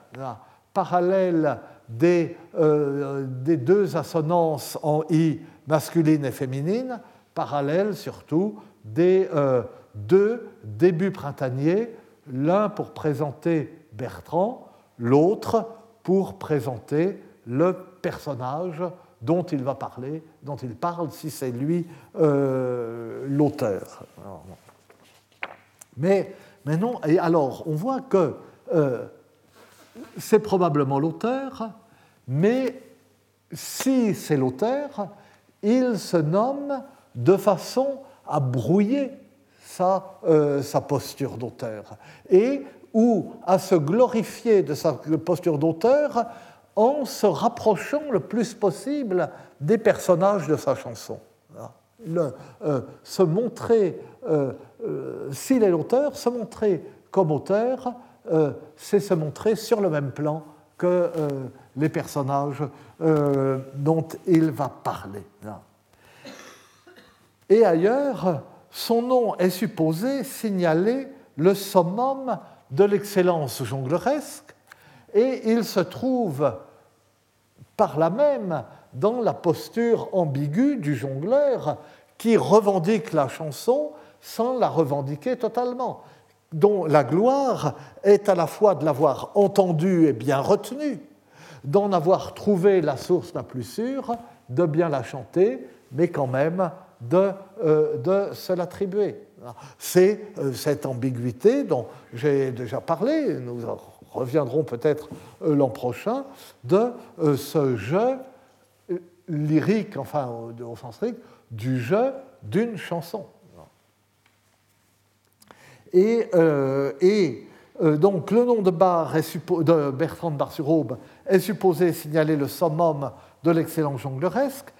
parallèle des, euh, des, deux assonances en i masculine et féminine, parallèle surtout des euh, deux débuts printaniers, l'un pour présenter Bertrand, l'autre pour présenter le personnage dont il va parler, dont il parle si c'est lui euh, l'auteur. Mais non, et alors on voit que euh, c'est probablement l'auteur, mais si c'est l'auteur, il se nomme de façon à brouiller sa, euh, sa posture d'auteur, et ou à se glorifier de sa posture d'auteur en se rapprochant le plus possible des personnages de sa chanson. Euh, se montrer, s'il est l'auteur, se montrer comme auteur c'est se montrer sur le même plan que euh, les personnages euh, dont il va parler. Et ailleurs, son nom est supposé signaler le summum de l'excellence jongleresque, et il se trouve par là même dans la posture ambiguë du jongleur qui revendique la chanson sans la revendiquer totalement dont la gloire est à la fois de l'avoir entendu et bien retenu, d'en avoir trouvé la source la plus sûre, de bien la chanter, mais quand même de, euh, se l'attribuer. C'est euh, cette ambiguïté dont j'ai déjà parlé, nous reviendrons peut-être euh, l'an prochain, de ce jeu lyrique, enfin au sens strict, du jeu d'une chanson. Et, euh, euh, donc le nom de, Bar de Bertrand de Bar-sur-Aube est supposé signaler le summum de l'excellent jongleresque.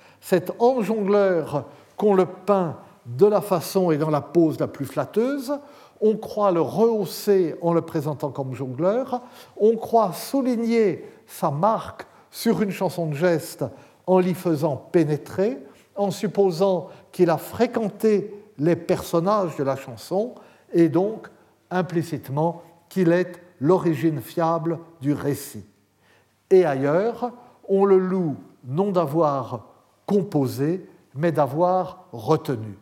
Ange jongleur qu'on le peint de la façon et dans la pose la plus flatteuse, on croit le rehausser en le présentant comme jongleur, on croit souligner sa marque sur une chanson de geste en l'y faisant pénétrer, en supposant qu'il a fréquenté les personnages de la chanson et donc implicitement qu'il est l'origine fiable du récit. Et ailleurs, on le loue non d'avoir composé, mais d'avoir retenu.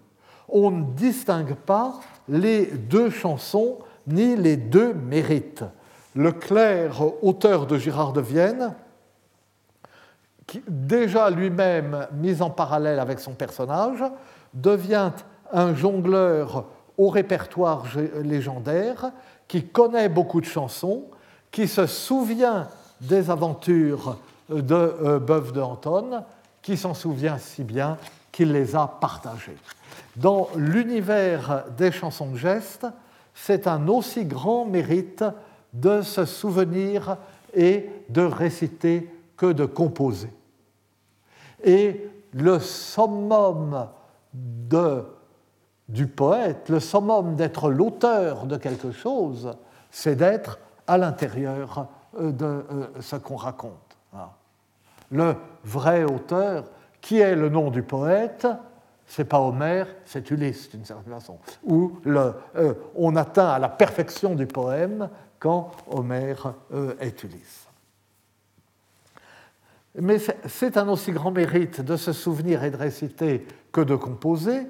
On ne distingue pas les deux chansons ni les deux mérites. Le clerc, auteur de Girard de Vienne, déjà lui-même mis en parallèle avec son personnage, devient un jongleur au répertoire légendaire, qui connaît beaucoup de chansons, qui se souvient des aventures de euh, Beuve de Anton, qui s'en souvient si bien qu'il les a partagées. Dans l'univers des chansons de geste, c'est un aussi grand mérite de se souvenir et de réciter que de composer. Et le summum de, du poète, le summum d'être l'auteur de quelque chose, c'est d'être à l'intérieur euh, de euh, ce qu'on raconte. Le vrai auteur, qui est le nom du poète, c'est pas Homère, c'est Ulysse d'une certaine façon, le, euh, on atteint à la perfection du poème quand Homère est Ulysse. Mais c'est un aussi grand mérite de se souvenir et de réciter que de composer.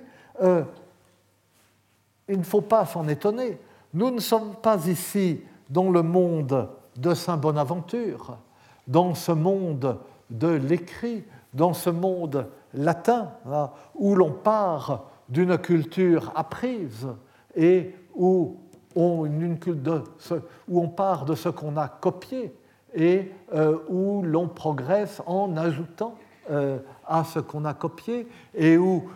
Il ne faut pas s'en étonner. Nous ne sommes pas ici dans le monde de Saint Bonaventure, dans ce monde de l'écrit, dans ce monde latin, où l'on part d'une culture apprise et où on part de ce qu'on a copié et euh, où l'on progresse en ajoutant euh, à ce qu'on a copié et où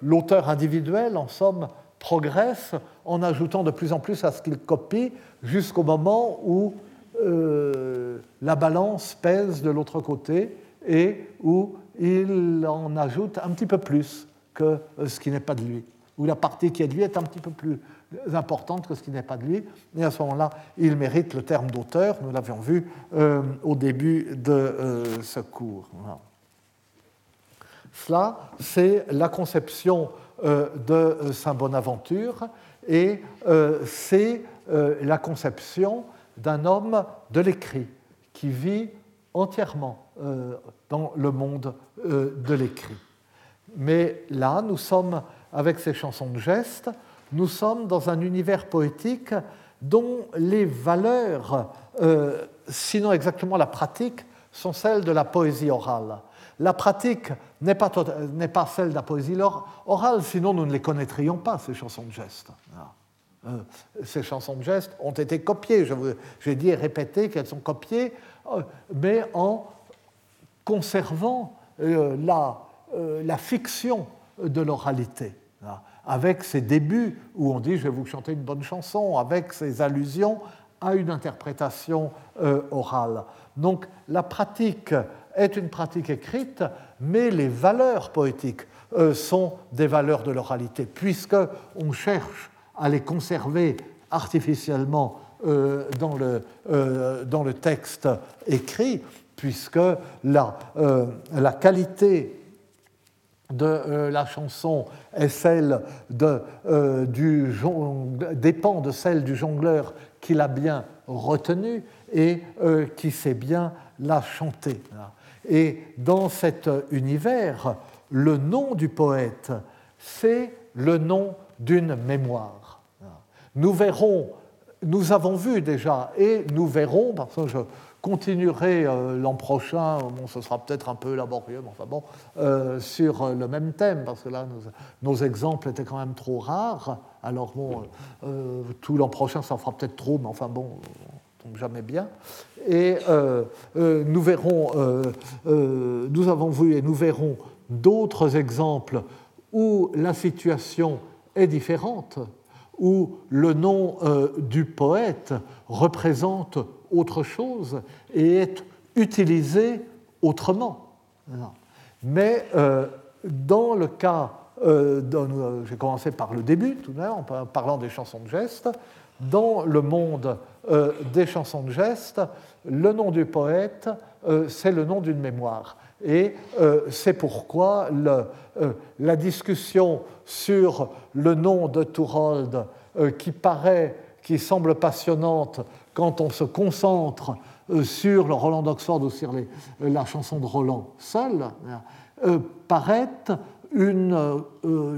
l'auteur individuel, en somme, progresse en ajoutant de plus en plus à ce qu'il copie jusqu'au moment où euh, la balance pèse de l'autre côté et où il en ajoute un petit peu plus que ce qui n'est pas de lui, où la partie qui est de lui est un petit peu plus importante que ce qui n'est pas de lui. Et à ce moment-là, il mérite le terme d'auteur, nous l'avions vu euh, au début de euh, ce cours. Cela, c'est la conception euh, de Saint Bonaventure et c'est la conception d'un homme de l'écrit qui vit entièrement dans le monde de l'écrit. Mais là, nous sommes, avec ces chansons de gestes, nous sommes dans un univers poétique dont les valeurs, euh, sinon exactement la pratique, sont celles de la poésie orale. La pratique n'est pas, pas, celle de la poésie orale, sinon nous ne les connaîtrions pas, ces chansons de gestes. Euh, ces chansons de gestes ont été copiées, j'ai dit et répété qu'elles sont copiées, euh, mais en conservant la, la fiction de l'oralité. Avec ses débuts où on dit je vais vous chanter une bonne chanson, avec ses allusions à une interprétation euh, orale. Donc la pratique est une pratique écrite, mais les valeurs poétiques euh, sont des valeurs de l'oralité, puisque on cherche à les conserver artificiellement euh, dans, le, dans, le, texte écrit, puisque la, la qualité de euh, la chanson est celle de, euh, du dépend de celle du jongleur qui l'a bien retenue et euh, qui sait bien la chanter. Et dans cet univers, le nom du poète, c'est le nom d'une mémoire. Nous verrons, nous avons vu déjà, et nous verrons, parce que je, continuerai euh, l'an prochain, bon, ce sera peut-être un peu laborieux, mais enfin bon, euh, sur le même thème, parce que là, nos, exemples étaient quand même trop rares. Alors bon, euh, tout l'an prochain, ça fera peut-être trop, mais enfin bon, on jamais bien. Et nous verrons, nous avons vu et nous verrons d'autres exemples où la situation est différente, où le nom du poète représente autre chose et est utilisé autrement. Mais euh, dans le cas j'ai commencé par le début, tout de même, en parlant des chansons de geste. Dans le monde des chansons de geste, le nom du poète, c'est le nom d'une mémoire. Et c'est pourquoi la discussion sur le nom de Tourold, qui paraît, qui semble passionnante quand on se concentre euh, sur le Roland d'Oxford ou sur euh, la chanson de Roland seul, euh, paraît une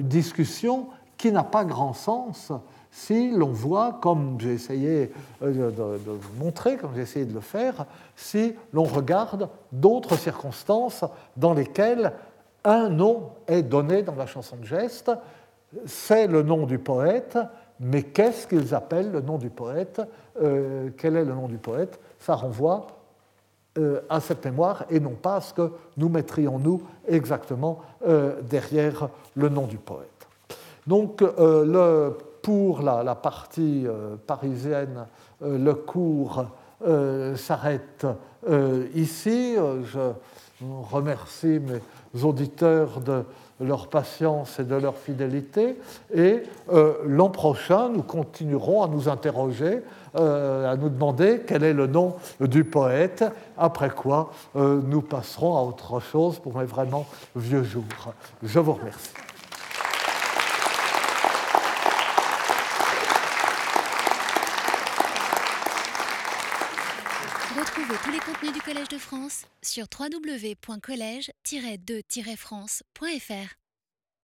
discussion qui n'a pas grand sens si l'on voit, comme j'ai essayé de, vous montrer, comme j'ai essayé de le faire, si l'on regarde d'autres circonstances dans lesquelles un nom est donné dans la chanson de geste, c'est le nom du poète, mais qu'est-ce qu'ils appellent le nom du poète Quel est le nom du poète ça renvoie euh, à cette mémoire et non pas à ce que nous mettrions nous exactement euh, derrière le nom du poète. Donc euh, le, pour la, partie parisienne, le cours s'arrête ici. Je remercie mes auditeurs de leur patience et de leur fidélité. Et l'an prochain, nous continuerons à nous interroger euh, à nous demander quel est le nom du poète, après quoi euh, nous passerons à autre chose pour mes vraiment vieux jours. Je vous remercie. Retrouvez tous les contenus du Collège de France sur www.colège-2-france.fr.